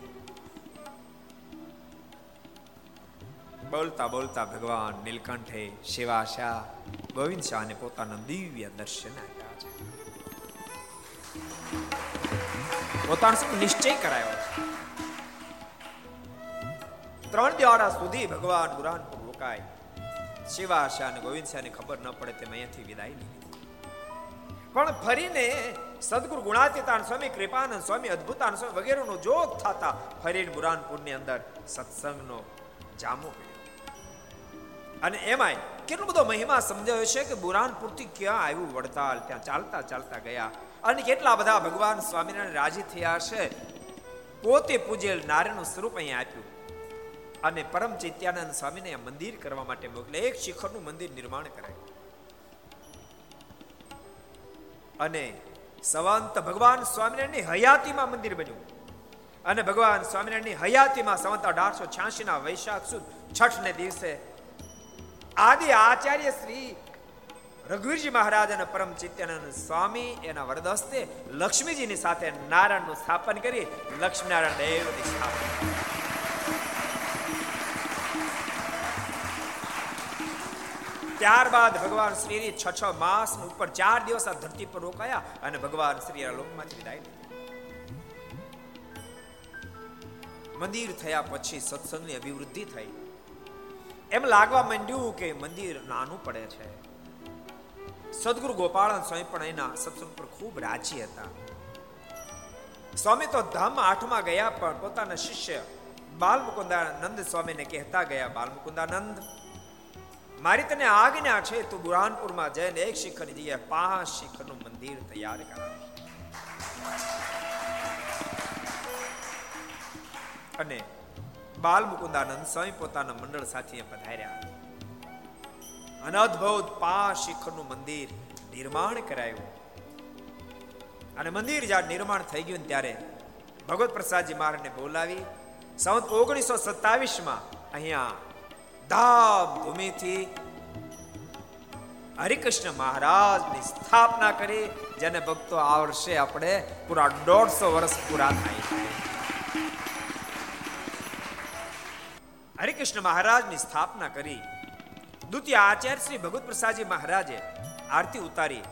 બોલતા બોલતા ભગવાન નીલકંઠે શિવાશા ગોવિંદ શાહને પોતાના દિવ્ય દર્શન આપ્યા છે પોતાનો શું નિશ્ચય કરાયો. ત્રણ દિવાળા સુધી ભગવાન બુરાનપુર રોકાય. શિવાશા અને ગોવિંદ શાહ ખબર ન પડે તેમ અહીંયાથી વિદાય લીધી પણ ફરીને સદગુરુ ગુણાતીતાન સ્વામી, કૃપાનંદ સ્વામી અદ્ભુતાન સ્વામી વગેરેનો જોગ થતા ફરીને બુરાનપુરની અંદર સત્સંગનો જામો પડ્યો અને એમાંય કેટલો બધો મહિમા સમજાયો છે કે બુરાનપુરથી ક્યાં આવ્યું વડતાલ? ત્યાં ચાલતા ચાલતા ગયા. અને કેટલા બધા ભગવાન સ્વામિનારાયણ રાજી થયા છે, પોતે પૂજેલ નારાયણનું સ્વરૂપ અહીંયા આપ્યું. અને પરમ ચૈત્યાનંદ સ્વામીને મંદિર કરવા માટે મોકલે, એક શિખરનું મંદિર નિર્માણ કરાયું. અને સવંત ભગવાન સ્વામિનારાયણની હયાતીમાં મંદિર બન્યું. અને ભગવાન સ્વામિનારાયણની હયાતીમાં સંવત અઢારસો છ્યાસી ના વૈશાખ સુદ છઠ ને દિવસે આદિ આચાર્ય શ્રી રઘુવીરજી મહારાજ અને પરમ ચિત્યાનંદ સ્વામી એના વરદસ્તે લક્ષ્મીજીની સાથે નારાયણનું સ્થાપન કરી લક્ષ્મીનારાયણ દેવની સ્થાપના. ત્યારબાદ ભગવાન શ્રી છ છ માસ ઉપર ચાર દિવસ આ ધરતી પર રોકાયા અને ભગવાન શ્રી લોકમાંથી વિદાય મંદિર થયા પછી સત્સંગની અભિવૃદ્ધિ થઈ. એમ લાગવા માંડ્યું કે મંદિર નાનું પડે છે. સદગુરુ ગોપાળન સ્વામી પણ એના સત્સંગ પર ખૂબ રાજી હતા. સ્વામી તો ધામ આઠમાં ગયા પણ પોતાના શિષ્ય બાલ મુકુંદાનંદ સ્વામીને કહેતા ગયા બાલ મુકુંદાનંદ મારી તને આજ્ઞા છે તું બુરહાનપુરમાં જઈને એક શિખરની જગ્યાએ પાંચ શિખરનું મંદિર તૈયાર કરાવ. અને બાલ મુકુંદાનંદ સ્વામી પોતાના મંડળ સાથે પધાર્યા. અને પા શિખરનું મંદિર નિર્માણ કરાયું. અને મંદિર જ્યારે નિર્માણ થઈ ગયું ત્યારે ભગવત પ્રસાદજી મહારાજને બોલાવી સંત ઓગણીસો સત્તાવીસમાં અહીંયા ધામધૂમીથી હરિકૃષ્ણ મહારાજની સ્થાપના કરી, જેને ભક્તો આ વર્ષે આપણે પૂરા દોઢસો વર્ષ પૂરા થાય છે. હરિકૃષ્ણ મહારાજની સ્થાપના કરી દ્વિતીય આચાર્ય શ્રી ભગવત પ્રસાદજી મહારાજે આરતી ઉતારી.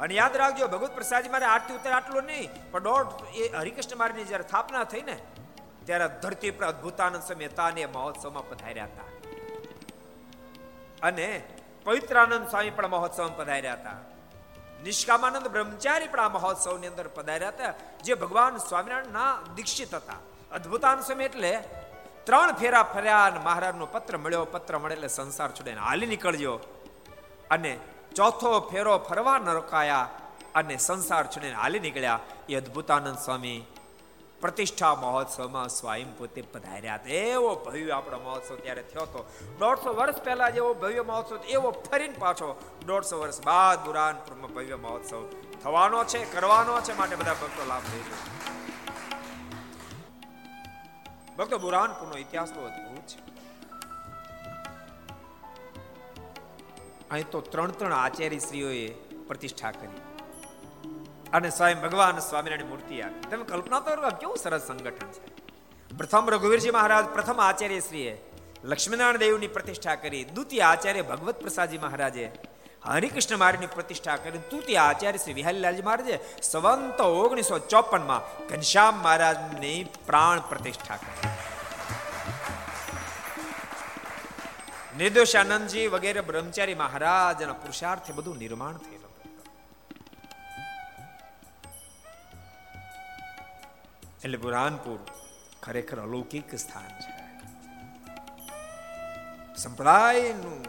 અને યાદ રાખજો ભગવત પ્રસાદજી મારે આરતી ઉતાર આટલો નહીં, પણ દોઢ એ હરિકૃષ્ણ મહારાજની જ્યારે સ્થાપના થઈ ને, ત્યારે ધરતી પર અદ્ભુતાનંદ સ્વામી મહોત્સવમાં પધાર્યા હતા. અને પવિત્રાનંદ સ્વામી પણ મહોત્સવમાં પધાર્યા હતા. નિષ્કામાનંદ બ્રહ્મચારી પણ આ મહોત્સવની અંદર પધાર્યા હતા, જે ભગવાન સ્વામિનારાયણના દીક્ષિત હતા. અદ્ભુતાનંદ સમય એટલે ત્રણ ફેરા ફર્યા અને મહારાજનો પત્ર મળ્યો. પત્ર મળે એટલે સંસાર છોડીને હાલી નીકળ્યો. અને ચોથો ફેરો ફરવા ન રોકાયા અને સંસાર છોડીને હાલી નીકળ્યા. એ અદ્ભુતાનંદ સ્વામી પ્રતિષ્ઠા મહોત્સવમાં સ્વયં પોતે પધાર્યા એવો ભવ્ય આપણો મહોત્સવ ત્યારે થયો હતો. દોઢસો વર્ષ પહેલા જેવો ભવ્ય મહોત્સવ એવો ફરીને પાછો દોઢસો વર્ષ બાદ બુરાનપુરમાં ભવ્ય મહોત્સવ થવાનો છે, કરવાનો છે, માટે બધા ભક્તો લાભ લેજો ભક્તો બુરાનપુરનો ઇતિહાસ તો અદભુત છે અહીં તો ત્રણ ત્રણ આચાર્ય શ્રીઓએ પ્રતિષ્ઠા કરી અને સ્વયં ભગવાન સ્વામિનારાયણ મૂર્તિ આપી તમે કલ્પના તો કેવું સરસ સંગઠન છે પ્રથમ રઘુવીરજી મહારાજ પ્રથમ આચાર્ય શ્રીએ લક્ષ્મીનારાયણ દેવની પ્રતિષ્ઠા કરી દ્વિતીય આચાર્ય ભગવત પ્રસાદજી મહારાજે હરિકૃષ્ણ મહારાજની પ્રતિષ્ઠા કરીને તૃતીય આચાર્ય શ્રી વિહારીલાલજી મહારાજે સવંત ઓગણીસો ચોપનમાં ઘનશ્યામ મહારાજની પ્રાણ પ્રતિષ્ઠા કરી. નિર્દોષાનંદજી વગેરે બ્રહ્મચારી મહારાજના પુરુષાર્થે બધું નિર્માણ થયેલું. એટલે બુરાનપુર ખરેખર અલૌકિક સ્થાન છે. સંપ્રદાયનું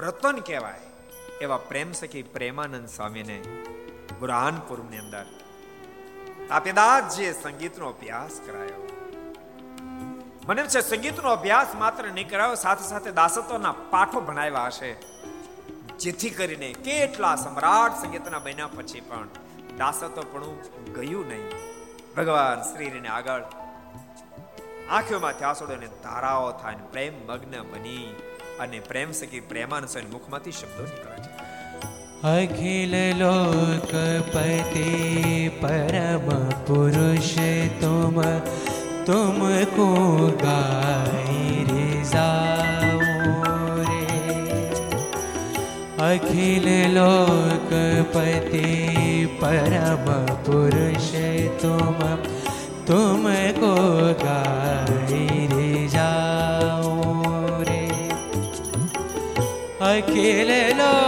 રતન કહેવાય. એવા પ્રેમ સખી પ્રેમાનંદ સ્વામીને બુરહાનપુરની અંદર. તાપેદાસજીએ સંગીતનો અભ્યાસ કરાયો. મને છે સંગીતનો અભ્યાસ માત્ર નહીં કરાયો સાથે સાથે દાસત્વના પાઠો ભણાવ્યા હશે. જેથી કરીને કેટલા સમ્રાટ સંગીતના બન્યા પછી પણ દાસત્વ પણ ગયું નહીં. ભગવાન શ્રીને આગળ આંખોમાં આંસુડો ને ધારાઓ થાય પ્રેમ મગ્ન બની અને પ્રેમ સખી પ્રેમાનંદ મુખમાંથી શબ્દો નીકળે છે. अखिलोकपति परमपुरुष तुम तुमको गाय रे रे अखिलोकपति परमपुरुष तुम तुमको गाय रे जाओ रे अखिल लोक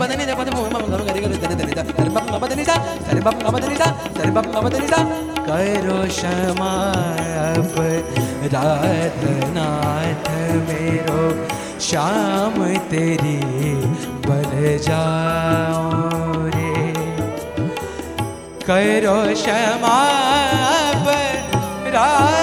పదని పదము మంగళం గరి గరి దని దని సరిబం అమదని సరిబం అమదని సరిబం అమదని करो क्षमा अब राधनाथ मेरो श्याम तेरी बन जाओ रे करो क्षमा अब राध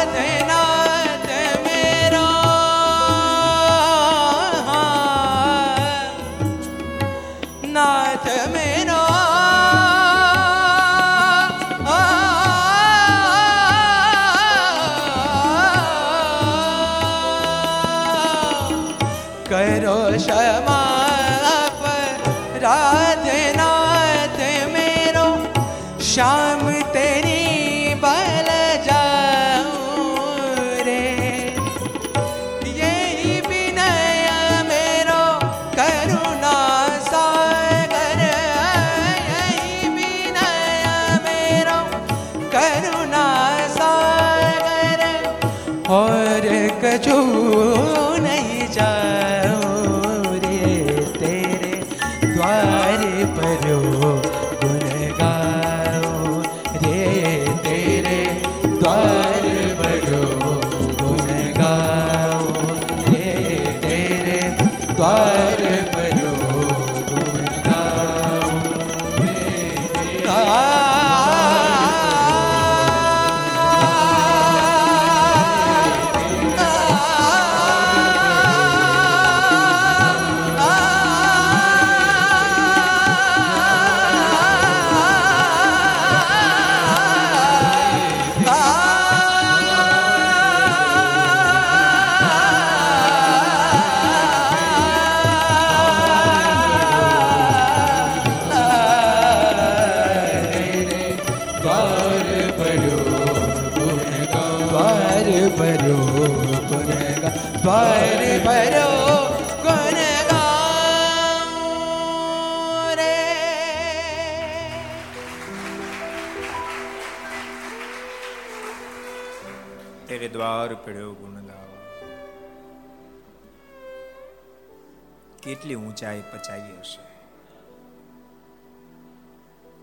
કેટલી ઊંચાઈ પચાવી હશે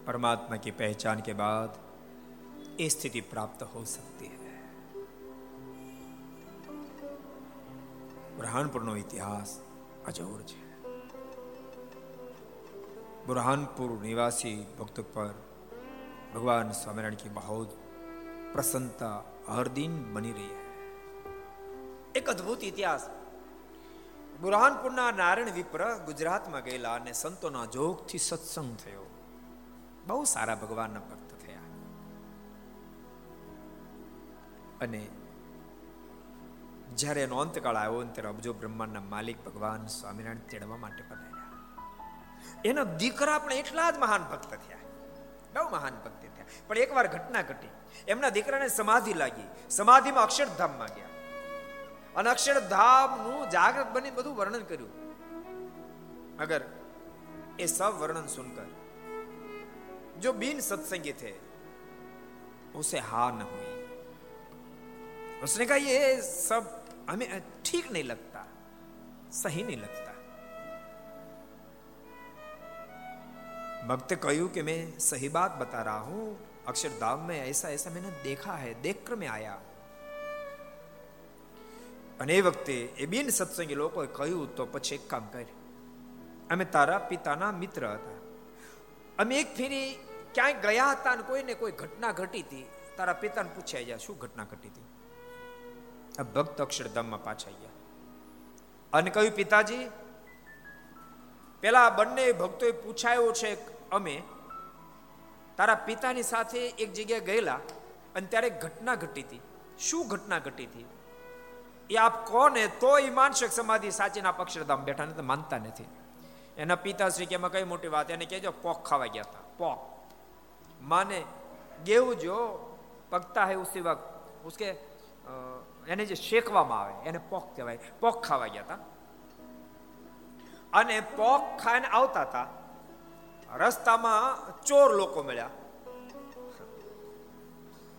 परमात्मा की पहचान के बाद ये स्थिति प्राप्त हो सकती है બુરહાનપુરનો ઇતિહાસ અજોડ છે बुरहानपुर निवासी भक्त पर भगवान स्वामीनारायण की बहुत प्रसन्नता हर दिन बनी रही है એક અદ્ભુત ઇતિહાસ બુરહાનપુરના નારાયણ વિપ્ર ગુજરાતમાં ગયેલા અને સંતોના જોગથી સત્સંગ થયો. બહુ સારા ભગવાનના ભક્ત થયા. અને જ્યારે એનો અંતકાળ આવ્યો ત્યારે અબજો બ્રહ્માંડના માલિક ભગવાન સ્વામિનારાયણ તેડવા માટે પધાર્યા. એના દીકરા પણ એટલા જ મહાન ભક્ત થયા. બહુ મહાન ભક્ત થયા. પણ એકવાર ઘટના ઘટી. એમના દીકરાને સમાધિ લાગી. સમાધિમાં અક્ષરધામમાં ગયા. અને અક્ષરધામનું જાગૃત બની બધું વર્ણન કર્યું અગર એ સબ વર્ણન સુનકર जो बीन सत्संगी थे, उसे हा न हुई। उसने कहा, ये सब हमें ठीक नहीं लगता, सही नहीं लगता। भक्त कहू कि मैं सही बात बता रहा हूँ, अक्षरधाम में ऐसा ऐसा मैंने देखा है, देख कर में आया। અને એ વખતે એ બિન સત્સંગી લોકોએ કહ્યું તો પછી એક કામ કર અમે તારા પિતાના મિત્ર હતા. અમે એક ફેરી ક્યાંય ગયા હતા અને કોઈને કોઈ ઘટના ઘટી હતી, તારા પિતાને પૂછ્યા ગયા, શું ઘટના ઘટી હતી? આ ભક્ત અક્ષરધામમાં પાછા ગયા. અને કહ્યું, પિતાજી, પેલા બંને ભક્તોએ પૂછાયો છે અમે તારા પિતાની સાથે એક જગ્યાએ ગયેલા અને ત્યારે ઘટના ઘટી હતી. શું ઘટના ઘટી હતી? એ આપ કોને? તો એ માનસિક સમાધિ સાચીના પક્ષરધામ બેઠા નથી, માનતા નથી. એના પિતાશ્રી કે એમાં કઈ મોટી વાત? એને કહેજો, પોક ખાવા ગયા હતા. પોક. માને ગેવું જો પગતા હે ઉસી વખત, ઉસકે એને જે શેકવામાં આવે, એને પોક કહેવાય. પોક ખાવા ગયા હતા. અને પોક ખાઈને આવતા હતા. રસ્તામાં ચોર લોકો મળ્યા.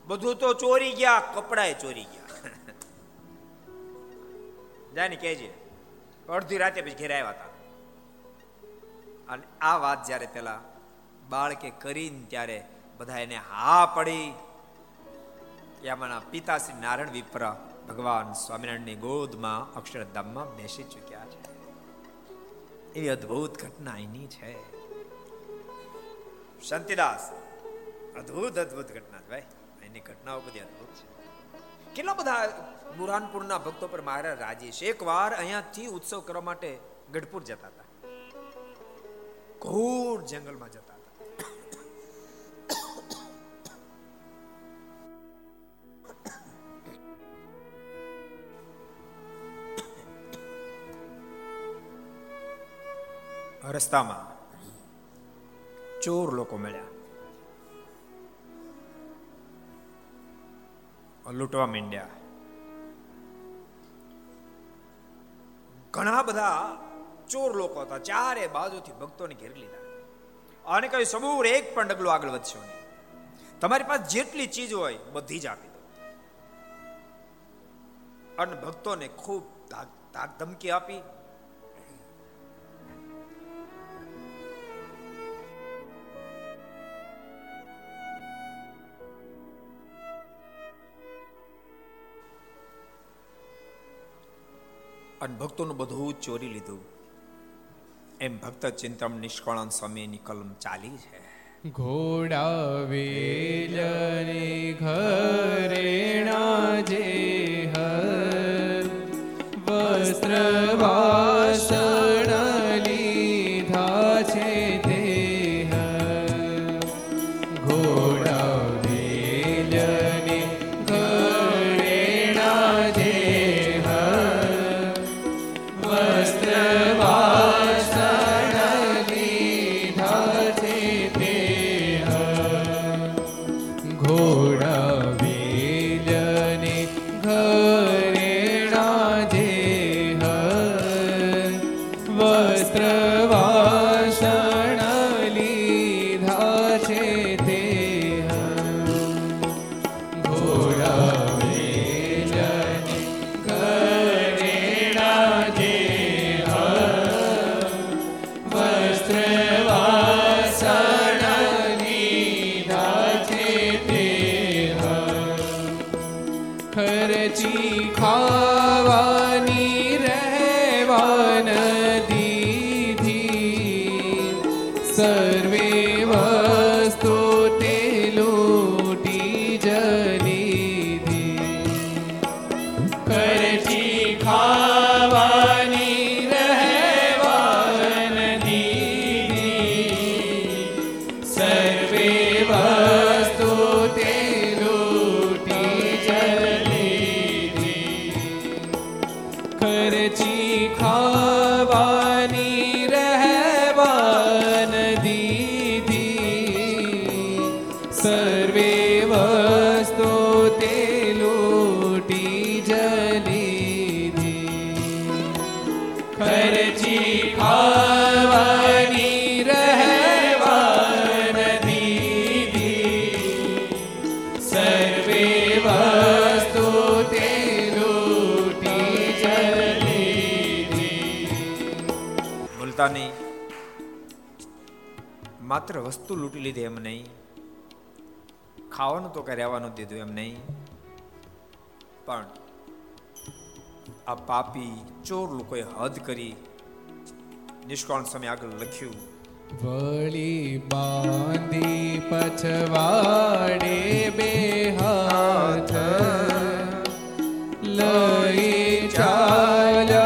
બધું તો ચોરી ગયા કપડાએ ચોરી ગયા. જાને કહેજે, અડધી રાતે પછી ઘેર આવ્યા હતા અને આ વાત જ્યારે પેલા બાળકે કરીને ત્યારે બધા એને હા પડી. યામાના પિતા શ્રી નારાયણ વિપ્ર ભગવાન સ્વામિનારાયણની ગોદમાં અક્ષરધામમાં બેસી ચૂક્યા છે. એવી અદ્ભુત ઘટના એની છે. શાંતિદાસ, અદ્ભુત અદ્ભુત ઘટના છે ભાઈ. એની ઘટનાઓ બધી અદ્ભુત છે. કેટલા બધા બુરાનપુરના ભક્તો પર મહારાજ રાજી છે. એકવાર અહીંયાથી ઉત્સવ કરવા માટે ગઢપુર જતા હતા. ઘોર જંગલમાં જતા રસ્તામાં ચોર લોકો મળ્યા. લૂંટવા માંડ્યા. ઘણા બધા ચોર લોકો હતા. ચારે બાજુથી ભક્તોને ઘેરી લીધા. અને કહ્યું સમૂર એક પણ ડગલો આગળ વધશો નહીં. તમારી પાસે જેટલી ચીજ હોય, બધી જ આપી દો. અને ભક્તોને ખૂબ ધાક ધમકી આપી. અને ભક્તોનું બધું ચોરી લીધું. એમ ભક્ત ચિંતમ નિષ્કળાન સ્વામીની કલમ ચાલી છે. ઘોડા વેલને ઘરેણા જે વસ્ત્ર વાસણ માત્ર વસ્તુ લૂંટી લીધી એમ નહીં. ખાવાનું તો કઈ રહેવાનું દીધું એમ નહીં. પણ આ પાપી ચોર લોકોએ હદ કરી નિષ્કાળ સમય આગળ લખ્યું. વળી બાંધી પછવાડે બે હાથ લઈ ચાલ.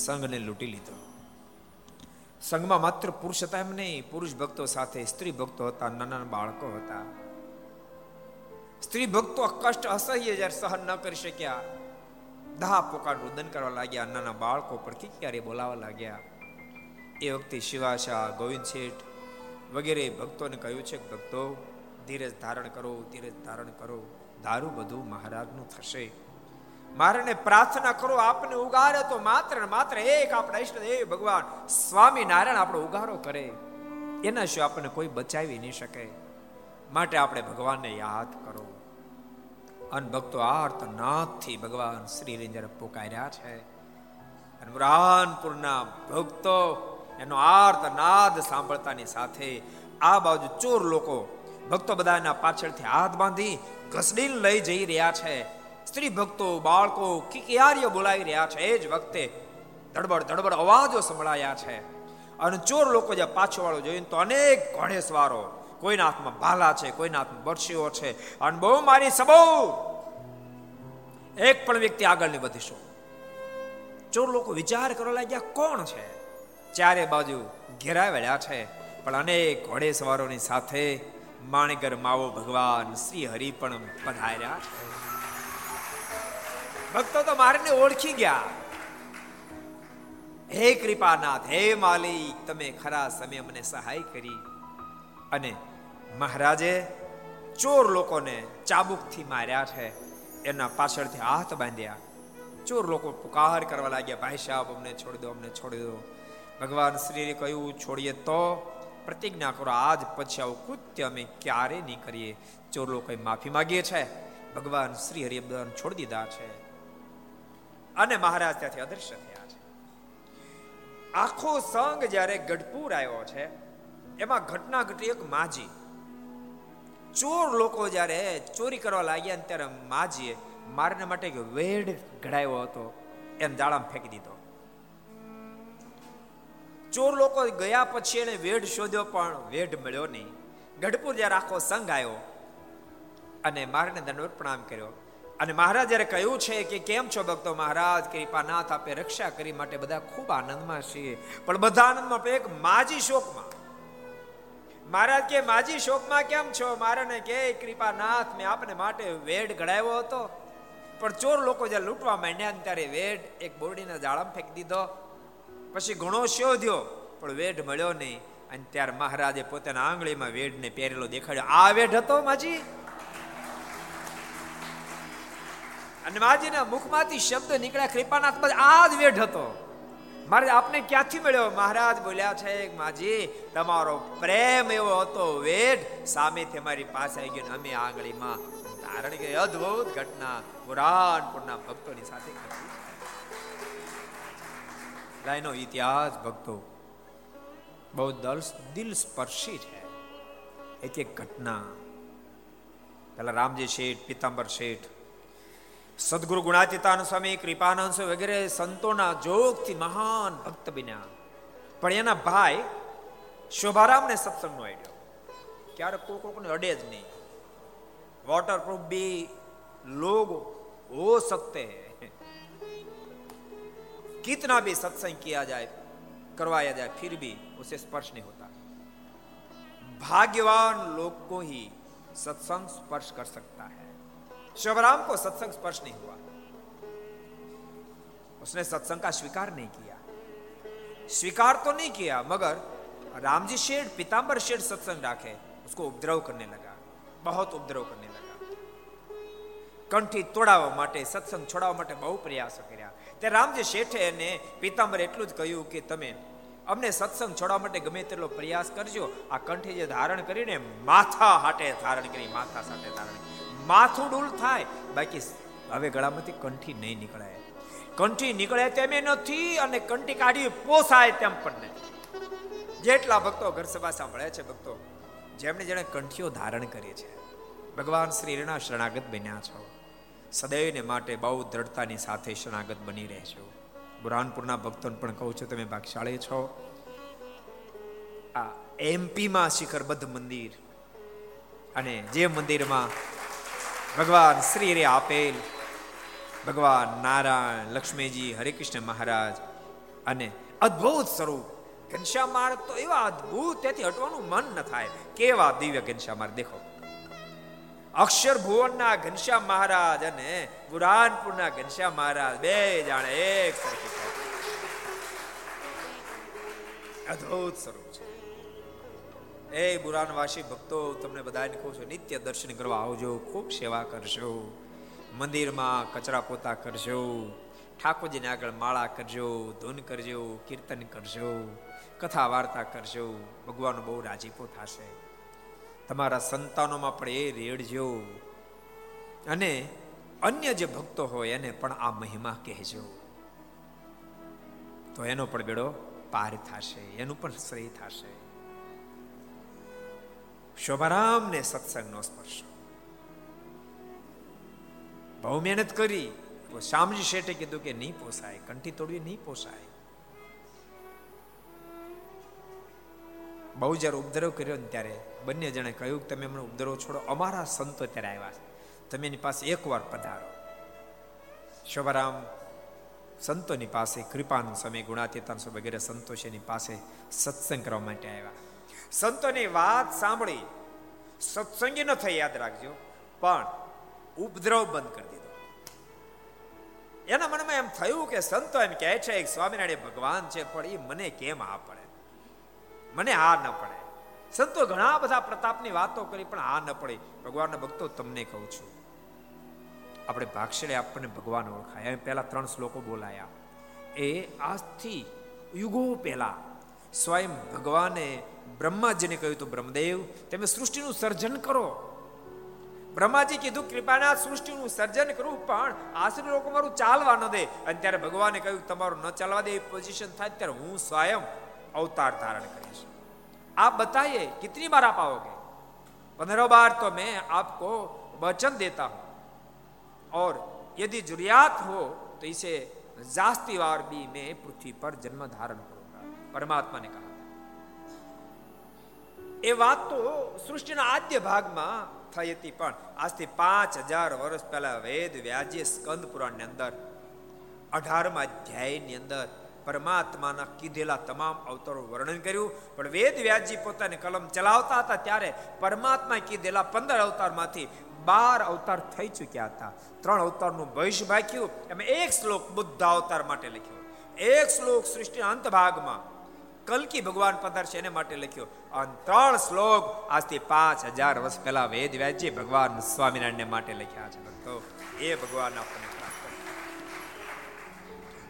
સંઘને લૂંટી લીધો સંઘમાં માત્ર પુરુષ હતા એમ નહીં પુરુષ ભક્તો સાથે સ્ત્રી ભક્તો હતા નાના નાના બાળકો હતા સ્ત્રી ભક્તો કષ્ટ અસહ્ય જ્યારે સહન ન કરી શક્યા દહા પોકાર રુદન કરવા લાગ્યા નાના બાળકો પર ક્યારે બોલાવા લાગ્યા એ વખતે શિવાશા ગોવિંદ શેઠ વગેરે ભક્તોને કહ્યું છે ભક્તો, ધીરજ ધારણ કરો, ધીરજ ધારણ કરો. દારૂ બધું મહારાજનું થશે. મારને પ્રાર્થના કરો, આપને ઉગારે તો માત્ર માત્ર એક આપણા ઈષ્ટદેવ ભગવાન સ્વામી નારાયણ આપણો ઉગારો કરે. એના શું આપણને કોઈ બચાવી નહીં શકે. માટે આપણે ભગવાનને યાદ કરો. અન ભક્તો આર્ત નાથથી ભગવાન શ્રી જ્યારે પોકાર્યા છે, અને બુરહાનપુરના ભક્તો એનો આર્ત નાદ સાંભળતાની સાથે આ બાજુ ચોર લોકો ભક્તો બધાના પાછળથી હાથ બાંધી ઘસડીને લઈ જઈ રહ્યા છે. સ્ત્રી ભક્તો, બાળકો કિકિયારીઓ બોલાવી રહ્યા છે. એ જ વખતે ધડબડ ધડબડ અવાજો સંભળાયા છે. અને ચોર લોકો જે પાછો વાળો તો અનેક ઘોડેસવારો, કોઈના હાથમાં ભાલા છે, કોઈના હાથમાં બરશીઓ છે. અને બહુ મારી સબો એક પણ વ્યક્તિ આગળ નહીં વધીશું. ચોર લોકો વિચાર કરવા લાગ્યા, કોણ છે? ચારે બાજુ ઘેરાવેલા છે. પણ અનેક ઘોડે સવારોની સાથે માણેગર માવો ભગવાન શ્રી હરિ પણ પધાર્યા છે. ભક્તો તો મારને ઓળખી ગયા. હે કૃપાનાથ, હે માલિક, તમે ખરા સમય મને સહાય કરી. અને મહારાજે ચોર લોકોને ચાબુકથી માર્યા છે. એના પાછળથી હાથ બાંધ્યા. ચોર લોકો પુકાર કરવા લાગ્યા, ભાઈ સાહેબ, અમને છોડી દો, અમને છોડી દો. ભગવાન શ્રીએ કહ્યું, છોડીએ તો પ્રતિજ્ઞા કરો. આજ પછી આવું કૃત્ય અમે ક્યારે નહીં કરીએ. ચોર લોકોએ માફી માંગીએ છે. ભગવાન શ્રી હરિએ બધાને છોડી દીધા છે. અને મહારાજ ત્યાંથી અદૃશ્ય થયા છે. આખો સંઘ જ્યારે ગઢપુર આવ્યો છે, એમાં ઘટના ઘટી એક માજી. ચોર લોકો જ્યારે ચોરી કરવા લાગ્યા ત્યારે માજીએ મારને માટે વેડ ઘડાયો હતો. એમ જાળામાં ફેંકી દીધો. ચોર લોકો ગયા પછી એને વેઢ શોધ્યો, પણ વેઢ મળ્યો નહીં. ગઢપુર જ્યારે આખો સંઘ આવ્યો અને મહારાજને દંડવત પ્રણામ કર્યો. અને મહારાજ જ્યારે કહ્યું છે કે કેમ છો ભક્તો મહારાજ, કૃપાનાથ આપે રક્ષા કરી માટે બધા ખૂબ આનંદમાં છીએ. પણ બધા આનંદમાં એક માજી શોકમાં. મહારાજ કે, માજી શોકમાં કેમ છો? મારાને કે, કૃપાનાથ મેં આપને માટે વેડ ઘડાવ્યો હતો. પણ ચોર લોકો જ્યારે લૂંટવા માંડ્યા ત્યારે વેડ એક બોરડીના જાળામાં ફેંકી દીધો. પછી ઘણો શોધ્યો, પણ વેઢ મળ્યો નહીં. અને ત્યારે મહારાજે પોતાના આંગળીમાં વેઢને પહેરેલો દેખાડ્યો. આ વેઢ હતો, માજી? અને માજીના મુખમાંથી શબ્દ નીકળ્યા, કૃપાનાથ આ જ વેઢ હતો. મારે આપને ક્યાંથી મળ્યો? મહારાજ બોલ્યા છે, માજી, તમારો પ્રેમ એવો હતો વેઢ. સામેથી અમારી પાસે આવી ગયો અમે આંગળીમાં. ધારણ કે અદ્ભુત ઘટના, પુરાણપુરના ભક્તોની સાથે ઘટી. ગાયનો ઇતિહાસ ભક્તો બહુ દિલ સ્પર્શી છે એક એક ઘટના પેલા રામજી શેઠ પિતાંબર શેઠ સદગુરુ ગુણાતીતાન સ્વામી કૃપાનંદ વગેરે સંતોના જોગથી મહાન ભક્ત બન્યા પણ એના ભાઈ શોભારામને સત્સંગનો આઈડિયો ક્યારેક કોઈ કોકને અડે જ નહીં વોટરપ્રૂફ બી લોગ હો સકતે હૈ कितना भी सत्संग किया जाए करवाया जाए फिर भी उसे स्पर्श नहीं होता भाग्यवान लोग को ही सत्संग स्पर्श कर सकता है शिवराम को सत्संग स्पर्श नहीं हुआ उसने सत्संग का स्वीकार नहीं किया स्वीकार तो नहीं किया मगर रामजी शेठ पिताम्बर शेठ सत्संग राखे उसको उपद्रव करने लगा बहुत उपद्रव करने लगा કંઠી તોડાવવા માટે સત્સંગ છોડાવવા માટે બહુ પ્રયાસો કર્યા તે રામજી શેઠે એને પિતાંબર એટલું જ કહ્યું કે તમે અમને સત્સંગ છોડવા માટે ગમે તેટલો પ્રયાસ કરજો. આ કંઠી જે ધારણ કરીને માથા હાટે ધારણ કરી, માથા સાથે ધારણ માથું ડૂલ થાય. બાકી હવે ગળામાંથી કંઠી નહીં નીકળાય. કંઠી નીકળે તેમ નથી અને કંઠી કાઢી પોસાય તેમ પણ નહીં. જેટલા ભક્તો ઘર સભા સાંભળે છે ભક્તો, જેમણે જેણે કંઠીઓ ધારણ કરી છે, ભગવાન શ્રીના શરણાગત બન્યા છો. સદૈવને માટે બહુ દ્રઢતાની સાથે શરણાગત બની રહેજો. બુરહાનપુરના ભક્તોને પણ કહું છું, તમે ભાગશાળી છો. આ એમપીમાં શિખરબદ્ધ મંદિર અને જે મંદિરમાં ભગવાન શ્રી રે આપેલ, ભગવાન નારાયણ, લક્ષ્મીજી, હરિકૃષ્ણ મહારાજ અને અદ્ભુત સ્વરૂપ. ઘનશ્યામ માર્ગ તો એવા અદ્ભુત, ત્યાંથી હટવાનું મન ન થાય. કેવા દિવ્ય ઘનશ્યામ માર્ગ દેખો. અક્ષર ભુવનના ઘનશ્યામ મહારાજ અને બુરાનપુરના ઘનશ્યામ મહારાજ બે જાણે એક સરખી અદ્ભુત સ્વરૂપ છે. એ બુરાનવાસી ભક્તો, તમને બધાને કહું છું, નિત્ય દર્શન કરવા આવજો, ખૂબ સેવા કરજો. મંદિરમાં કચરા પોતા કરજો, ઠાકોરજીને આગળ માળા કરજો, ધૂન કરજો, કીર્તન કરજો કથા વાર્તા કરજો. ભગવાન બહુ રાજીપો થશે. તમારા સંતાનોમાં પણ એ રેડજો અને અન્ય જે ભક્તો હોય એને પણ આ મહિમા કહેજો. તો એનો પણ બેડો પાર થશે, એનું પણ શ્રેય થશે. શોભારામને સત્સંગનો સ્પર્શ. બહુ મહેનત કરી શામજી શેઠે કીધું કે નહીં પોસાય, કંઠી તોડવી નહીં પોસાય. બહુ જ્યારે ઉપદ્રવ કર્યો ને ત્યારે બંને જણે કહ્યું, તમે એમને ઉપદ્રવ છોડો. અમારા સંતો ત્યારે આવ્યા છે. તમે એની પાસે એકવાર પધારો. શોભારામ સંતોની પાસે કૃપાનું સમય ગુણાતીતાન વગેરે સંતો છે, એની પાસે સત્સંગ કરવા માટે આવ્યા. સંતોની વાત સાંભળી. સત્સંગી ન થઈ યાદ રાખજો. પણ ઉપદ્રવ બંધ કરી દીધો. એના મનમાં એમ થયું કે સંતો એમ કહે છે સ્વામિનારાયણ ભગવાન છે, પણ એ મને કેમ આ પડે? મને આ ન પડે. સંતો ઘણા બધા પ્રતાપની વાતો કરી, પણ આ ન પડે. ભગવાનના ભક્તો તમને કહું છું. આપણે ભાગશળે આપણને ભગવાન ઓળખાય. એમ પહેલા ત્રણ શ્લોકો બોલાયા. એ આજથી યુગો પહેલા સ્વયં ભગવાને બ્રહ્માજીને કહ્યું તો બ્રહ્મદેવ, તમે સૃષ્ટિનું સર્જન કરો. બ્રહ્માજી કીધું, કૃપાના સૃષ્ટિનું સર્જન કરું, પણ આશ્રય લોકો મારું ચાલવા ન દે. અને ત્યારે ભગવાને કહ્યું, તમારું ન ચાલવા દે, એ પોઝિશન થાય, ત્યારે હું સ્વયં અવતાર ધારણ કરીશ. आप बताइए कितनी बार आप आओगे पंद्रह बार तो मैं आपको वचन देता हूं और यदि जरूरियात हो तो इसे जास्ती बार भी मैं पृथ्वी पर जन्म धारण करूंगा પરમાત્માને કહા એ વાત તો સૃષ્ટિના આદ્ય ભાગમાં થઈ હતી પણ આજથી પાંચ હજાર વર્ષ પહેલા વેદ વ્યાજે સ્કંદ પુરાણની અંદર અઢારમા અધ્યાયની અંદર પરમાત્માના કીધેલા તમામ અવતરો વર્ણન કર્યું. પણ વેદ વ્યાસજી પોતાની કલમ ચલાવતા હતા ત્યારે પરમાત્મા કીધેલા પંદર અવતારમાંથી બાર અવતાર થઈ ચૂક્યા હતા. ત્રણ અવતારનું ભવિષ્ય ભાખ્યું એમ એક શ્લોક બુદ્ધ અવતાર માટે લખ્યો. એક શ્લોક સૃષ્ટિના અંત ભાગમાં કલકી ભગવાન પધારશે એને માટે લખ્યો. અને ત્રણ શ્લોક આજથી પાંચ હજાર વર્ષ પહેલા વેદ વ્યાજી ભગવાન સ્વામિનારાયણ માટે લખ્યા છે. ભક્તો, એ ભગવાન આપણને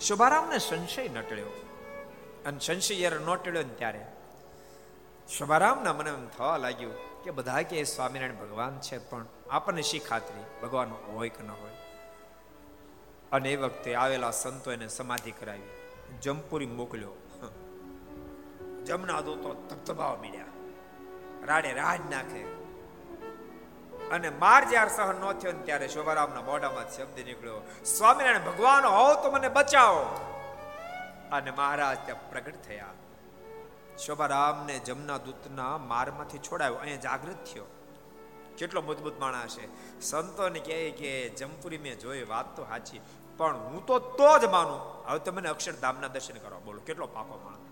શુભારામને સંશય નટળ્યો. અને સંશય જ્યારે નોટળ્યો ટળ્યો ને ત્યારે શુભારામના મને એમ થવા લાગ્યું કે બધા કે સ્વામિનારાયણ ભગવાન છે, પણ આપણને શી ખાતરી? ભગવાન હોય કે ન હોય? અને એ વખતે આવેલા સંતો એને સમાધિ કરાવી. જમપુરી મોકલ્યો. જમના દો તો ધબધબાવા મીડ્યા. રાડે રાજ નાખે. અને માર જ્યારે સહન ન થયો ને ત્યારે શોભારામના મોઢામાં શબ્દ નીકળ્યો, સ્વામિનારાયણ ભગવાન હોવ તો મને બચાવો. અને મહારાજ ત્યાં પ્રગટ થયા. શોભારામને જમના દૂતના મારમાંથી છોડાયો. અહીંયા જાગૃત થયો. કેટલો મજબૂત માણસ છે સંતોને કહે કે, જમપુરી મેં જોઈ, વાત તો સાચી, પણ હું તો તો જ માનું. હવે મને અક્ષરધામના દર્શન કરવા બોલો. કેટલો પાકો માણસ.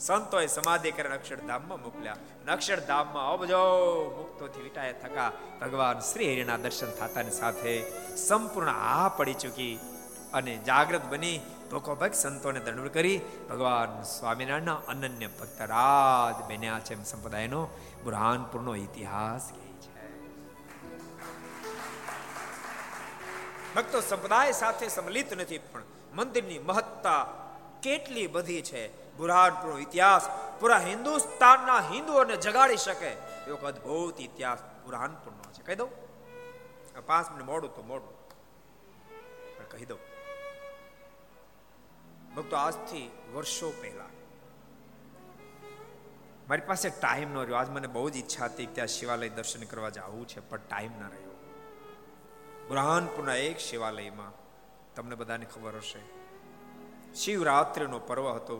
સંતોએ સમાધિ કરીને અક્ષરધામમાં મોકલ્યા. અક્ષરધામમાં અબજો મુક્તોથી વિટાય થકા. ભગવાન શ્રી હરિના દર્શન થતાની સાથે સંપૂર્ણ આ પડી ચૂકી અને જાગૃત બની ભોકોભક સંતોને દંડ કરી ભગવાન સ્વામિનારાયણના અનન્ય ભક્ત રાજ બન્યા છે એમ સંપ્રદાયનો બુરહાનપુરનો ઇતિહાસ કહે છે. ભક્તો સંપ્રદાય સાથે સંમલિત નથી પણ મંદિરની મહત્તા કેટલી બધી છે? બુરહાનપુરનો ઇતિહાસ, પૂરા હિન્દુસ્તાનના હિન્દુઓને જગાડી શકે. એવો અદભુત ઇતિહાસ બુરહાનપુરનો છે. કહી દઉં? પાંચ મિનિટ મોડું તો મોડું. કહી દઉં. ભક્તો, આજથી વર્ષો પહેલા. મારી પાસે ટાઈમ ન રહ્યો. આજ મને બહુ જ ઈચ્છા હતી ત્યાં શિવાલય દર્શન કરવા જવું છે, પણ ટાઈમ ના રહ્યો. બુરહાનપુરના એક શિવાલયમાં તમને બધાને ખબર હશે. શિવરાત્રિનો પર્વ હતો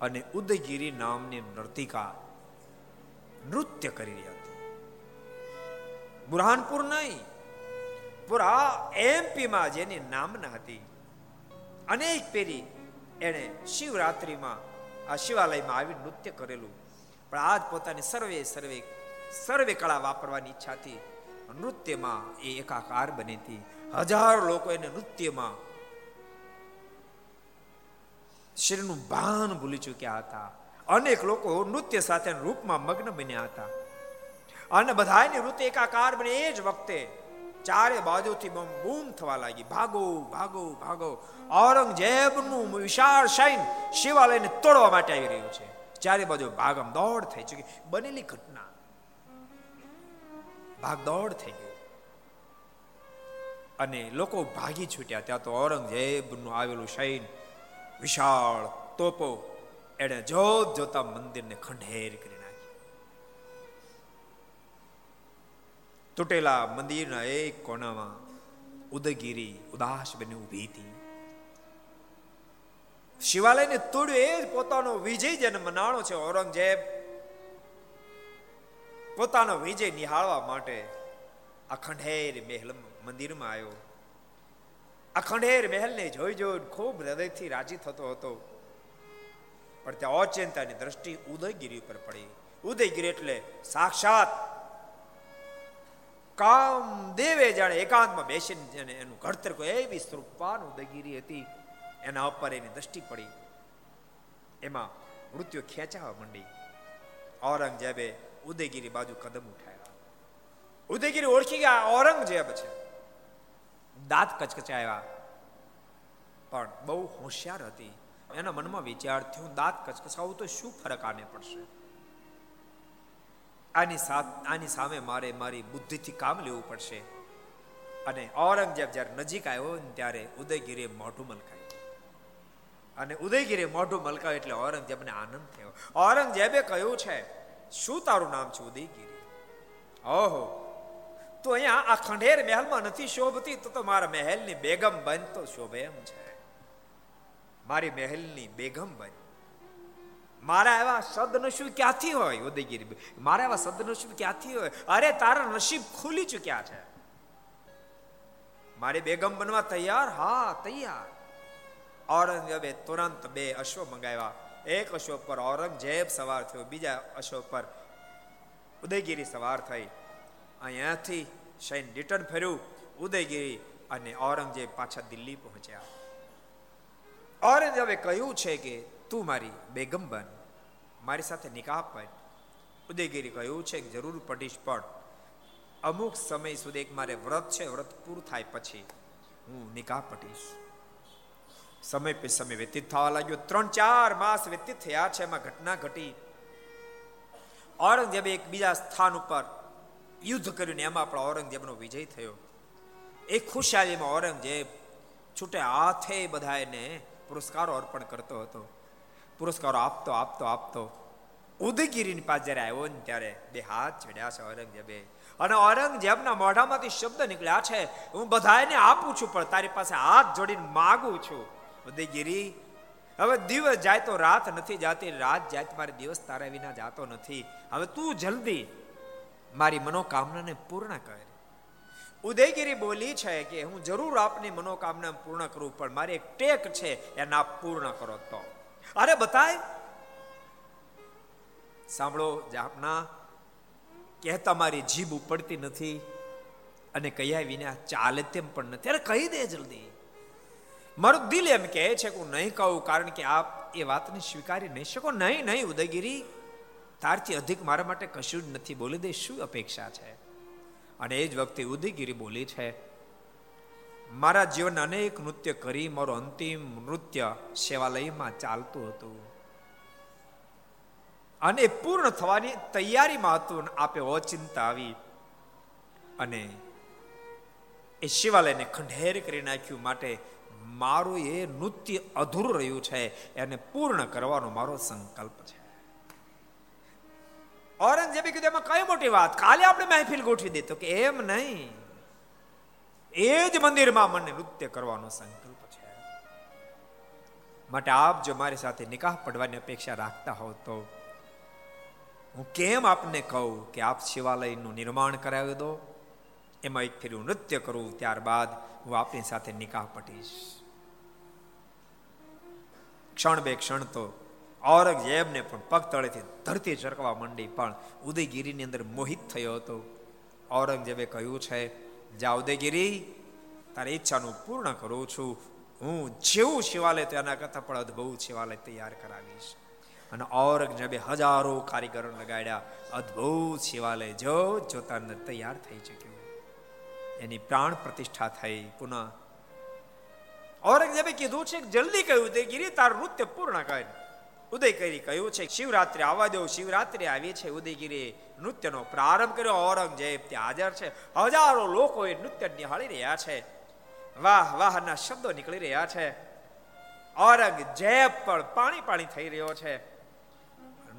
અને ઉદયગીરી નામની નર્તિકા નૃત્ય કરી રહી હતી. બુરહાનપુર નહીં પૂરા એમપીમાં જેની નામના હતી, અનેક પેરી એણે શિવરાત્રિમાં આ શિવાલયમાં આવી નૃત્ય કરેલું. પણ આજ પોતાની સર્વે સર્વે સર્વે કળા વાપરવાની ઈચ્છાથી નૃત્યમાં એ એકાકાર બની હતી. હજારો લોકો એને નૃત્યમાં શરીરનું ભાન ભૂલી ચૂક્યા હતા. અનેક લોકો નૃત્ય સાથે રૂપમાં મગ્ન બન્યા હતા. અને બધાની વૃત્તિ એકાકાર બને એ જ વખતે ચારે બાજુથી બમ બૂમ થવા લાગી. ભાગો ભાગો ભાગો. ઔરંગઝેબનું વિશાળ સૈન શિવાલયને તોડવા માટે આવી રહ્યું છે. ચારે બાજુ ભાગમ દોડ થઈ ચૂકી. બનેલી ઘટના. ભાગ દોડ થઈ ગઈ અને લોકો ભાગી છૂટ્યા. ત્યાં તો ઔરંગઝેબનું આવેલું સૈન વિશાળ તોપો એણે જોત જોતા મંદિરને ખંડેર કરી નાખી તૂટેલા મંદિરના એક કોનામાં ઉદયગીરી ઉદાસ બની ઊભી હતી. શિવાલયને તોડ્યું એ જ પોતાનો વિજય જેને મનાણો છે ઔરંગઝેબ. પોતાનો વિજય નિહાળવા માટે આ ખંડેર મહેલ મંદિરમાં આવ્યો. આ ખંડેર મહેલને જોઈ જોઈ ખૂબ હૃદયથી રાજી થતો હતો. પણ ત્યાં અચિંતાની દ્રષ્ટિ ઉદયગીરી ઉપર પડી. ઉદયગીરી એટલે સાક્ષાત કામ દેવે જાણે એકાંતમાં બેસીને એનું ઘડતર કોઈ એવી સ્વરૂપવાન ઉદયગીરી હતી, એના ઉપર એની દ્રષ્ટિ પડી. એમાં મૃત્યુ ખેંચાવા માંડી. ઔરંગઝેબે ઉદયગીરી બાજુ કદમ ઉઠાવ્યા. ઉદયગીરી ઓળખી ગયા, ઔરંગઝેબ છે. દાંત કચકચાયા. પણ બહુ હોશિયાર હતી. એના મનમાં વિચાર થયો, દાંત કચકચાવું તો શું ફરક આને પડશે? આની આની સામે મારે મારી બુદ્ધિથી કામ લેવું પડશે. અને ઔરંગઝેબ જ્યારે નજીક આવ્યો ને ત્યારે ઉદયગીરીએ મોઢું મલકાયું. અને ઉદયગીરીએ મોઢું મલકાયું એટલે ઔરંગઝેબને આનંદ થયો. ઔરંગઝેબે કહ્યું છે, શું તારું નામ છે ઉદયગીરી? ઓહો તો અહીંયા આ ખંડેર મહેલમાં નથી શોભતી, તો તો મારા મહેલની બેગમ બન તો શોભે એમ છે. મારી મહેલની બેગમ બન. મારા એવા સદનસીબ ક્યાંથી હોય, ઉદયગીરી મારા એવા સદનસીબ ક્યાંથી હોય? અરે, તારા નસીબ ખુલી ચુક્યા છે. મારી બેગમ બનવા તૈયાર? હા, તૈયાર. ઔરંગઝેબે તુરંત બે અશ્વ મંગાવ્યા. એક અશ્વ પર ઔરંગઝેબ સવાર થયો, બીજા અશ્વ પર ઉદયગીરી સવાર થઈ. અહીંયાથી શૈન રિટર્ન ફર્યું, ઉદયગીરી અને ઔરંગઝેબ પાછા દિલ્હી પહોંચ્યા. ઔરંગઝેબે કહ્યું છે કે, તું મારી બેગમ બન, મારી સાથે નિકાહ પણ ઉદયગીરી કહ્યું છે કે, જરૂર પડીશ, પણ અમુક સમય સુધી એક મારે વ્રત છે, વ્રત પૂરું થાય પછી હું નિકાહ પટીશ. સમય પે સમય વ્યતીત થવા લાગ્યો. ત્રણ ચાર માસ વ્યતીત થયા છે, એમાં ઘટના ઘટી. ઔરંગઝેબે એક બીજા સ્થાન ઉપર યુદ્ધ કર્યું ને એમાં પણ ઔરંગઝેબનો વિજય થયો. એ ખુશાલીમાં ઔરંગઝેબ છૂટે હાથે બધાને પુરસ્કારો અર્પણ કરતો હતો. પુરસ્કારો આપતો આપતો આપતો. ઉદયગીરીની પાસે જ્યારે આવ્યો ને ત્યારે બે હાથ ચડ્યા છે ઔરંગઝેબે. અને ઔરંગઝેબના મોઢામાંથી શબ્દ નીકળ્યા છે, હું બધાને આપું છું, પણ તારી પાસે હાથ જોડીને માગું છું. ઉદયગીરી, હવે દિવસ જાય તો રાત નથી જાતી, રાત જાય મારે દિવસ તારા વિના જાતો નથી. હવે તું જલ્દી મારી મનોકામનાને પૂર્ણ કર. ઉદયગીરી બોલી છે કે હું જરૂર આપની મનોકામના પૂર્ણ કરું, પણ મારી એક ટેક છે, એને આપ પૂર્ણ કરો તો. અરે બતાય. સાંભળો જાપના કહેતા તમારી જીભ ઉપડતી નથી અને કહ્યા વિના ચાલે તેમ પણ નથી. અરે કહી દે જલ્દી. મારું દિલ એમ કહે છે કે હું નહીં કહું, કારણ કે આપ એ વાતને સ્વીકારી નહીં શકો. નહીં નહીં, ઉદયગીરી. તારથી અધિક મારા માટે કશું જ નથી. બોલી દે, શું અપેક્ષા છે? અને એ જ વખતે ઉદયગીરી બોલી છે, મારા જીવન અનેક નૃત્ય કરી, મારું અંતિમ નૃત્ય સેવાલયમાં ચાલતું હતું. અને પૂર્ણ થવાની તૈયારીમાં હતું આપે ઓચિંતા આવી. અને એ શિવાલયને ખંડેર કરી નાખ્યું માટે મારું એ નૃત્ય અધૂરું રહ્યું છે. એને પૂર્ણ કરવાનો મારો સંકલ્પ છે. ઔરંગઝેબે કીધું, એમાં કઈ મોટી વાત? કાલે આપણે મહેફિલ ગોઠવી દે. કે, એમ નહીં. એ જ મંદિરમાં મને નૃત્ય કરવાનો સંકલ્પ છે. માટે આપ જો મારી સાથે નિકાહ પડવાની અપેક્ષા રાખતા હોવ તો હું કેમ આપને કહું કે આપ શિવાલયનું નિર્માણ કરાવી દો? એમાં એક ફેરી નૃત્ય કરું, ત્યારબાદ હું આપની સાથે નિકાહ પટીશ. ક્ષણ બે ક્ષણ તો ઔરંગઝેબને પણ પગ તળેથી ધરતી ચરકવા માંડી, પણ ઉદયગીરીની અંદર મોહિત થયો હતો. ઔરંગઝેબે કહ્યું છે, જા ઉદયગીરી, તારી ઈચ્છાનું પૂર્ણ કરું છું. હું જેવું શિવાલય તેના કરતાં પણ અદભુત શિવાલય તૈયાર કરાવીશ. અને ઔરંગઝેબે હજારો કારીગરો લગાડ્યા. અદભુત શિવાલય જો જોતા તૈયાર થઈ ચૂક્યું એની પ્રાણ પ્રતિષ્ઠા થઈ. પુનઃ ઔરંગઝેબે કીધું છે જલ્દી કહ્યું, ઉદયગીરી, તાર નૃત્ય પૂર્ણ કર. ઉદયગીરી કહ્યું છે, શિવરાત્રિ આવવા દો. શિવરાત્રિ આવી છે ઉદયગીરી નૃત્યનો પ્રારંભ કર્યો. ઔરંગઝેબ ત્યાં હાજર છે. હજારો લોકો એ નૃત્ય નિહાળી રહ્યા છે. વાહ, વાહના શબ્દો નીકળી રહ્યા છે. ઔરંગઝેબ પણ પાણી પાણી થઈ રહ્યો છે.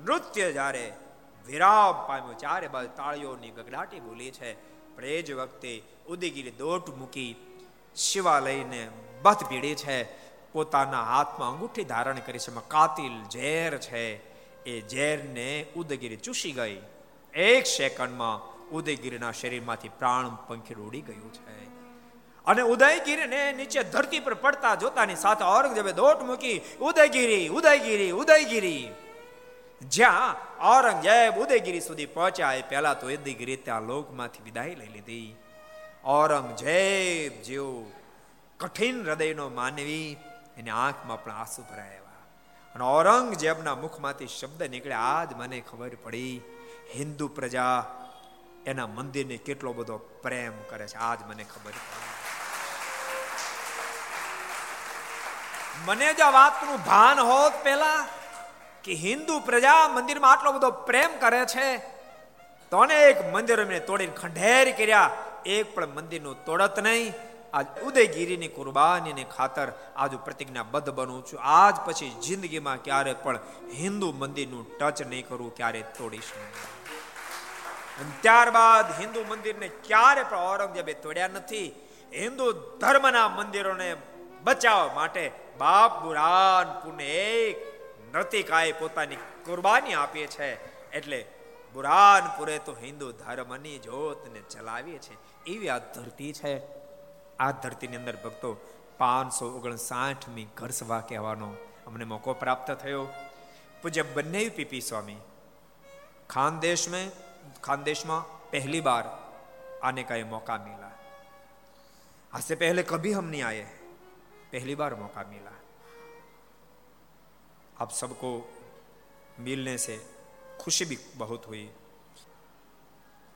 નૃત્ય જ્યારે વિરામ પામ્યું, ચારે બાજુ તાળીઓની ગગડાટી બોલી છે. પણ એ જ વખતે ઉદયગીરી દોટ મૂકી શિવાલયને બત ભીડી છે. પોતાના હાથમાં અંગૂઠી ધારણ કરી છે. કાતિલ ઝેર છે. એ ઝેરને ઉદયગીરી ચૂસી ગઈ. એક સેકન્ડમાં ઉદયગીરીના શરીરમાંથી પ્રાણ પંખી ઉડી ગયું છે. અને ઉદયગીરીને નીચે ધરતી પર પડતા જોતાની સાથે ઔરંગઝેબે દોટ મૂકી, ઉદયગીરી ઉદયગીરી ઉદયગીરી. જ્યાં ઔરંગઝેબ ઉદયગીરી સુધી પહોંચ્યા એ પહેલા તો ઉદયગીરી ત્યાં લોકમાંથી વિદાય લઈ લીધી. ઔરંગઝેબ જેવું કઠિન હૃદયનો માનવી એની આંખમાં પણ આંસુ ભરાયા અને ઔરંગઝેબના મુખમાંથી શબ્દ નીકળ્યા આજ મને ખબર પડી, હિન્દુ પ્રજા એના મંદિરને કેટલો બધો પ્રેમ કરે છે, આજ મને ખબર પડી. મને જો વાતનું ભાન હોત પેલા કે હિન્દુ પ્રજા મંદિરમાં આટલો બધો પ્રેમ કરે છે, તો અનેક મંદિર મેં તોડીને ખંડેર કર્યા, એક પણ મંદિરનું તોડત નહીં. આજ ઉદયગીરીની કુરબાનીની ખાતર આજ પ્રતિજ્ઞાબદ્ધ બનું છું. આજ પછી જિંદગીમાં ક્યારે પણ હિન્દુ મંદિરનું ટચ નહીં કરવું ક્યારે તોડીશ નહીં. ત્યારબાદ હિન્દુ મંદિરને ક્યારે પણ ઔરંગઝેબે તોડ્યા નથી, હિન્દુ ધર્મના મંદિરોને બચાવવા માટે બાપ બુરાનપુરને એક નૃતિકાએ પોતાની કુરબાની આપી છે. એટલે બુરાનપુરે તો હિન્દુ ધર્મની જોતને ચલાવીએ છે એવી આ ધરતી છે. આ ધરતીની અંદર ભક્તો પાંચસો ઓગણસાઠમી ઘર સભા કહેવાનો અમને મોકો પ્રાપ્ત થયો પૂજ્ય બંને પીપી સ્વામી ખાનદેશ મેં ખાનદેશમાં પહેલી બાર आने का ये मौका मिला आज से पहले कभी हम नहीं आए पहली बार मौका मिला आप सबको मिलने से खुशी भी बहुत हुई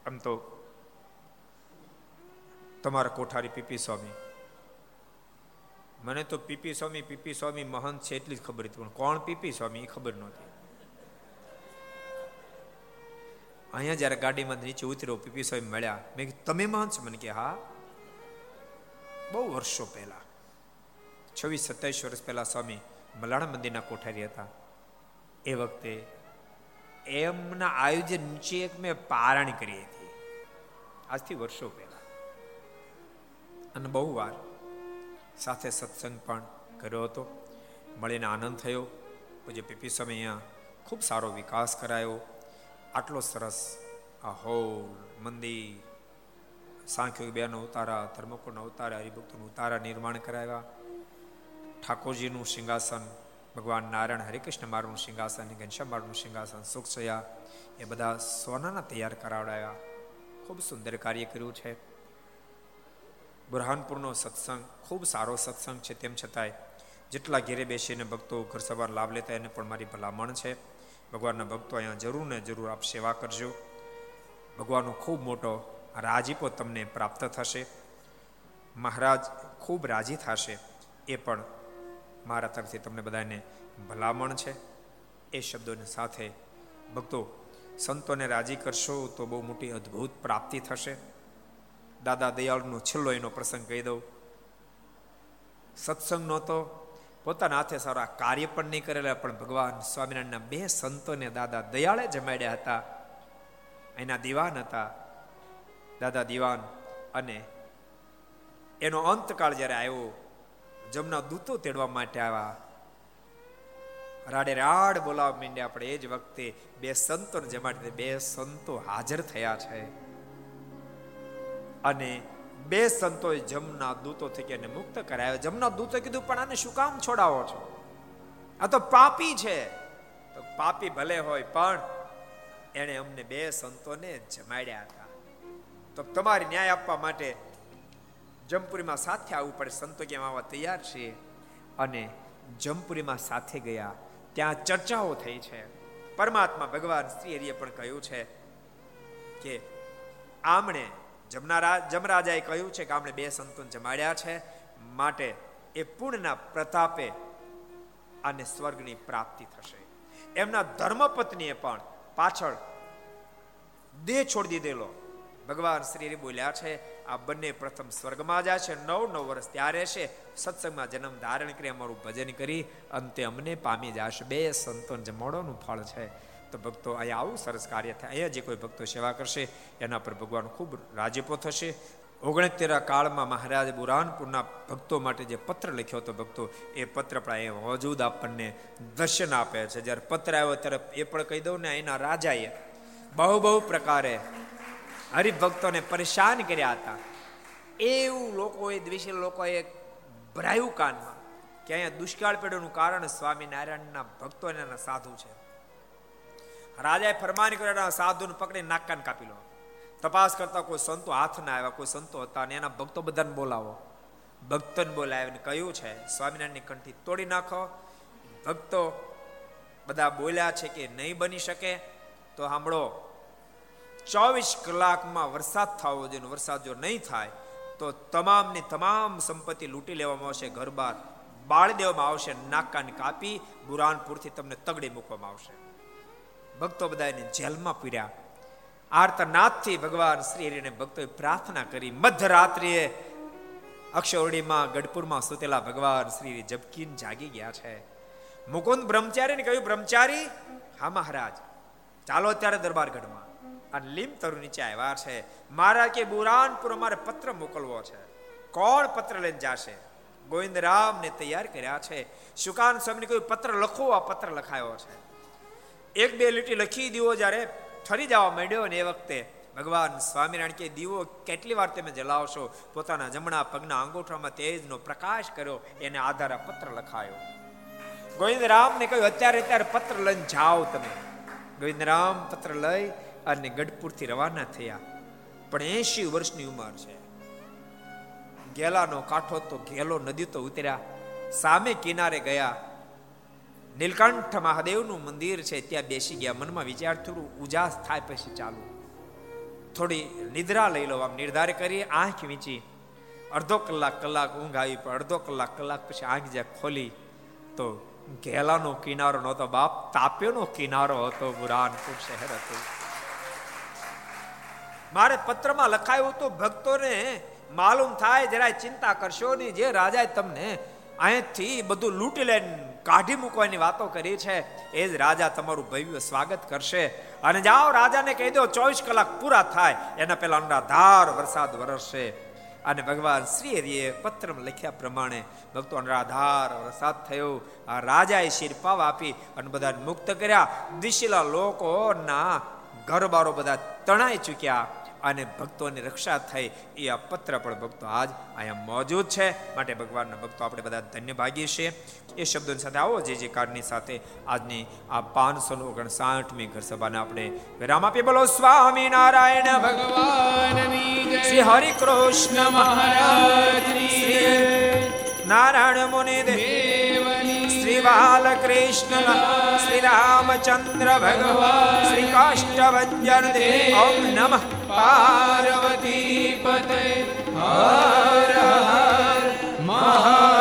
हम तो તમારા કોઠારી પીપી સ્વામી. મને તો પીપી સ્વામી પીપી સ્વામી મહંત છે એટલી જ ખબર હતી, પણ કોણ પીપી સ્વામી એ ખબર નહોતી. અહીંયા જ્યારે ગાડીમાં નીચે ઉતર્યો, પીપી સ્વામી મળ્યા. મેં તમે મહંત છો? મને કે, હા. બહુ વર્ષો પહેલા, છવ્વીસ સત્તાવીસ વર્ષ પહેલા સ્વામી મલાણા મંદિરના કોઠારી હતા. એ વખતે એમના આયોજન નીચે એક મેં પારણ કરી હતી. આજથી વર્ષો પહેલા. અને બહુ વાર. સાથે સત્સંગ પણ કર્યો હતો. મળીને આનંદ થયો. પૂજ્ય પીપી સ્વામી અહીંયા ખૂબ સારો વિકાસ કરાયો. આટલો સરસ આ હોલ મંદિર સાંખ્યો બેનો ઉતારા, ધર્મકુળના ઉતારા, હરિભક્તોનું ઉતારા નિર્માણ કરાવ્યા. ઠાકોરજીનું સિંહાસન, ભગવાન નારાયણ, હરિકૃષ્ણ મારનું સિંહાસન, ઘનશ્યામ મારનું સિંહાસન સુખસયા એ બધા સોનાના તૈયાર કરાવડાવ્યા ખૂબ સુંદર કાર્ય કર્યું છે. બુરહાનપુરનો સત્સંગ ખૂબ સારો સત્સંગ છે તેમ છતાંય જેટલા ઘેરે બેસીને ભક્તો ઘર સવાર લાભ લેતા એને પણ મારી ભલામણ છે. ભગવાનના ભક્તો અહીંયા જરૂર ને જરૂર આપ સેવા કરજો. ભગવાનનો ખૂબ મોટો રાજીપો તમને પ્રાપ્ત થશે. મહારાજ ખૂબ રાજી થશે એ પણ મારા તરફથી તમને બધાને ભલામણ છે. એ શબ્દોની સાથે ભક્તો સંતોને રાજી કરશો તો બહુ મોટી અદ્ભુત પ્રાપ્તિ થશે. દાદા દયાળનો છેલ્લો એનો પ્રસંગ કહી દઉં. સત્સંગ નહોતો. પોતાના હાથે સારા કાર્ય પણ નહીં કરેલા, પણ ભગવાન સ્વામિનારાયણના બે સંતોને દાદા દયાળે જમાડ્યા હતા. એના દિવાન હતા. દાદા દિવાન અને એનો અંતકાળ જ્યારે આવ્યો, જમના દૂતો તેડવા માટે આવ્યા. રાડે રાડ બોલાવવા માંડ્યા આપણે એ જ વખતે બે સંતોને જમાડી બે સંતો હાજર થયા છે. અને બે સંતોએ જમના દૂતો થકી એને મુક્ત કરાયો જમના દૂતો કીધું, પણ આને શું કામ છોડાવો છો? આ તો પાપી છે. તો પાપી ભલે હોય, પણ એણે અમને બે સંતોને જમાડ્યા હતા. તો તમારી ન્યાય આપવા માટે જમપુરીમાં સાથે આવવું પડે. સંતો કેમ આવવા તૈયાર છે. અને જમપુરીમાં સાથે ગયા. ત્યાં ચર્ચાઓ થઈ છે. પરમાત્મા ભગવાન શ્રી હરિએ પણ કહ્યું છે કે, આમણે જમનારા જમરાજાએ કહ્યું છે કે આપણે બે સંતોન જમાડ્યા છે. માટે એ પૂર્ણના પ્રતાપે આને સ્વર્ગની પ્રાપ્તિ થશે. એમના ધર્મપત્નીએ પણ પાછળ દેહ છોડી દીધેલો. ભગવાન શ્રી બોલ્યા છે, આ બંને પ્રથમ સ્વર્ગમાં જાય છે, નવ નવ વર્ષ ત્યારે છે. સત્સંગમાં જન્મ ધારણ કરી, અમારું ભજન કરી, અંતે અમને પામી જશે બે સંતોન જમાડવાનું ફળ છે. તો ભક્તો અહીંયા આવું, સરસ કાર્ય થાય. અહીંયા જે કોઈ ભક્તો સેવા કરશે, એના પર ભગવાન ખૂબ રાજીપો થશે. ઓગણતેરા કાળમાં મહારાજ બુરાનપુરના ભક્તો માટે જે પત્ર લખ્યો હતો ભક્તો, એ પત્ર પણ એ વજૂદ આપણને દર્શન આપે છે. જ્યારે પત્ર આવ્યો ત્યારે એ પણ કહી દઉં ને, એના રાજાએ બહુ બહુ પ્રકારે હરિભક્તોને પરેશાન કર્યા હતા. એવું લોકોએ દ્વેષી લોકોએ ભરાયું કાનમાં. કે અહીંયા દુષ્કાળ પેઢોનું કારણ સ્વામિનારાયણના ભક્તો એના સાધુ છે. રાજાએ ફરમાન કર્યા સાધુને પકડી નાકાન કાપી લો. તપાસ કરતા કોઈ સંતો હાથ ના આવ્યા, કોઈ સંતો હતા ને એના ભક્તો બધાને બોલાવો. ભક્તોને બોલાવીને કહ્યું છે, સ્વામિનારાયણની કંઠી તોડી નાખો. ભક્તો બધા બોલ્યા છે કે નહીં બની શકે, તો સાંભળો. ચોવીસ કલાકમાં વરસાદ થવો જોઈએ વરસાદ જો નહીં થાય, તો તમામની તમામ સંપત્તિ લૂંટી લેવામાં આવશે ઘર બાર બાળી દેવામાં આવશે, નાકાને કાપી, બુરાનપુરથી તમને તગડી મૂકવામાં આવશે. ભક્તો બધા એને જેલમાં પીડ્યા આર્તનાથથી ભગવાન શ્રી હરિને ભક્તોએ પ્રાર્થના કરી. મધ્યરાત્રિએ અક્ષરડીમાં ગઢપુરમાં સુતેલા ભગવાન શ્રી જબકીન જાગી ગયા છે. મુકુંદ બ્રહ્મચારીને કહ્યું, બ્રહ્મચારી, હા મહારાજ, ચાલો અત્યારે દરબાર ગઢમાં અને લીમ તરુ નીચે આવ્યા છે. મારા કે બુરાનપુર અમારે પત્ર મોકલવો છે. કોણ પત્ર લઈને જાશે? ગોવિંદ રામને તૈયાર કર્યા છે. શુકાન સ્વામીને કોઈ પત્ર લખો, આ પત્ર લખાયો છે. એક બે લીટી લખી દીવો જ્યારે ઠરી જવા માંડ્યો ને એ વખતે ભગવાન સ્વામિનારાયણ કે દીવો કેટલી વાર તમે જલાવશો? પોતાના જમણા પગના અંગૂઠામાં તેજનો પ્રકાશ કર્યો, એને આધારે પત્ર લખાયો. ગોવિંદ રામને કહ્યું, અત્યારે અત્યારે પત્ર લઈને જાઓ તમે. ગોવિંદ રામ પત્ર લઈ અને ગઢપુરથી રવાના થયા. પણ એસી વર્ષની ઉંમર છે. ગેલાનો કાંઠો તો ગેલો નદી તો ઉતર્યા. સામે કિનારે ગયા. નીલકંઠ મહાદેવનું મંદિર છે, ત્યાં બેસી ગયા. મનમાં વિચાર થોડું ઉજાસ થાય પછી ચાલુ. થોડી નિદ્રા લઈ લો, આમ નિર્ધાર કરી, આંખ વીંચી. અડધો કલાક કલાક ઊંઘ આવી, પણ અડધો કલાક કલાક પછી આંખ જ્યાં ખોલી, તો ઘેલાનો કિનારો નહોતો. બાપ તાપ્યોનો કિનારો હતો, બુરાનપુર શહેર હતું. મારે પત્રમાં લખાયું હતું, ભક્તોને માલુમ થાય, જરાય ચિંતા કરશો નહીં. જે રાજાએ તમને અહીંથી બધું લૂંટી લઈને કાઢી મૂકવાની વાતો કરી છે, એ જ રાજા તમારું ભવ્ય સ્વાગત કરશે. અને જાઓ, રાજાને કહી દો, ચોવીસ કલાક પૂરા થાય, એના પહેલા અનરાધાર વરસાદ વરસશે. અને ભગવાન શ્રી હરિએ પત્રમાં લખ્યા પ્રમાણે ભક્તો અનરાધાર વરસાદ થયો. આ રાજાએ શિરપાવ આપી અને બધાને મુક્ત કર્યા. દિશીલા લોકોના ઘરબારો બધા તણાઈ ચૂક્યા. અને ભક્તોની રક્ષા થઈ એ આ પત્ર પણ ભક્તો આજ અહીંયા મોજૂદ છે. માટે ભગવાનના ભક્તો આપણે બધા ધન્ય ભાગીએ છીએ. એ શબ્દોની સાથે આવો જે જે કાર્ડની સાથે આજની આ પાંચસો ઓગણસાઠમી ઘર સભાને આપણે વિરામ આપીએ. બોલો સ્વામી નારાયણ ભગવાન શ્રી હરિ કૃષ્ણ મહારાજ નારાયણ મુનિ શ્રી બાલકૃષ્ણ શ્રી રામચંદ્ર ભગવાન શ્રી કાષ્ટભ્યર ઓમ નમઃ પાર્વતી પતે હર હર મહા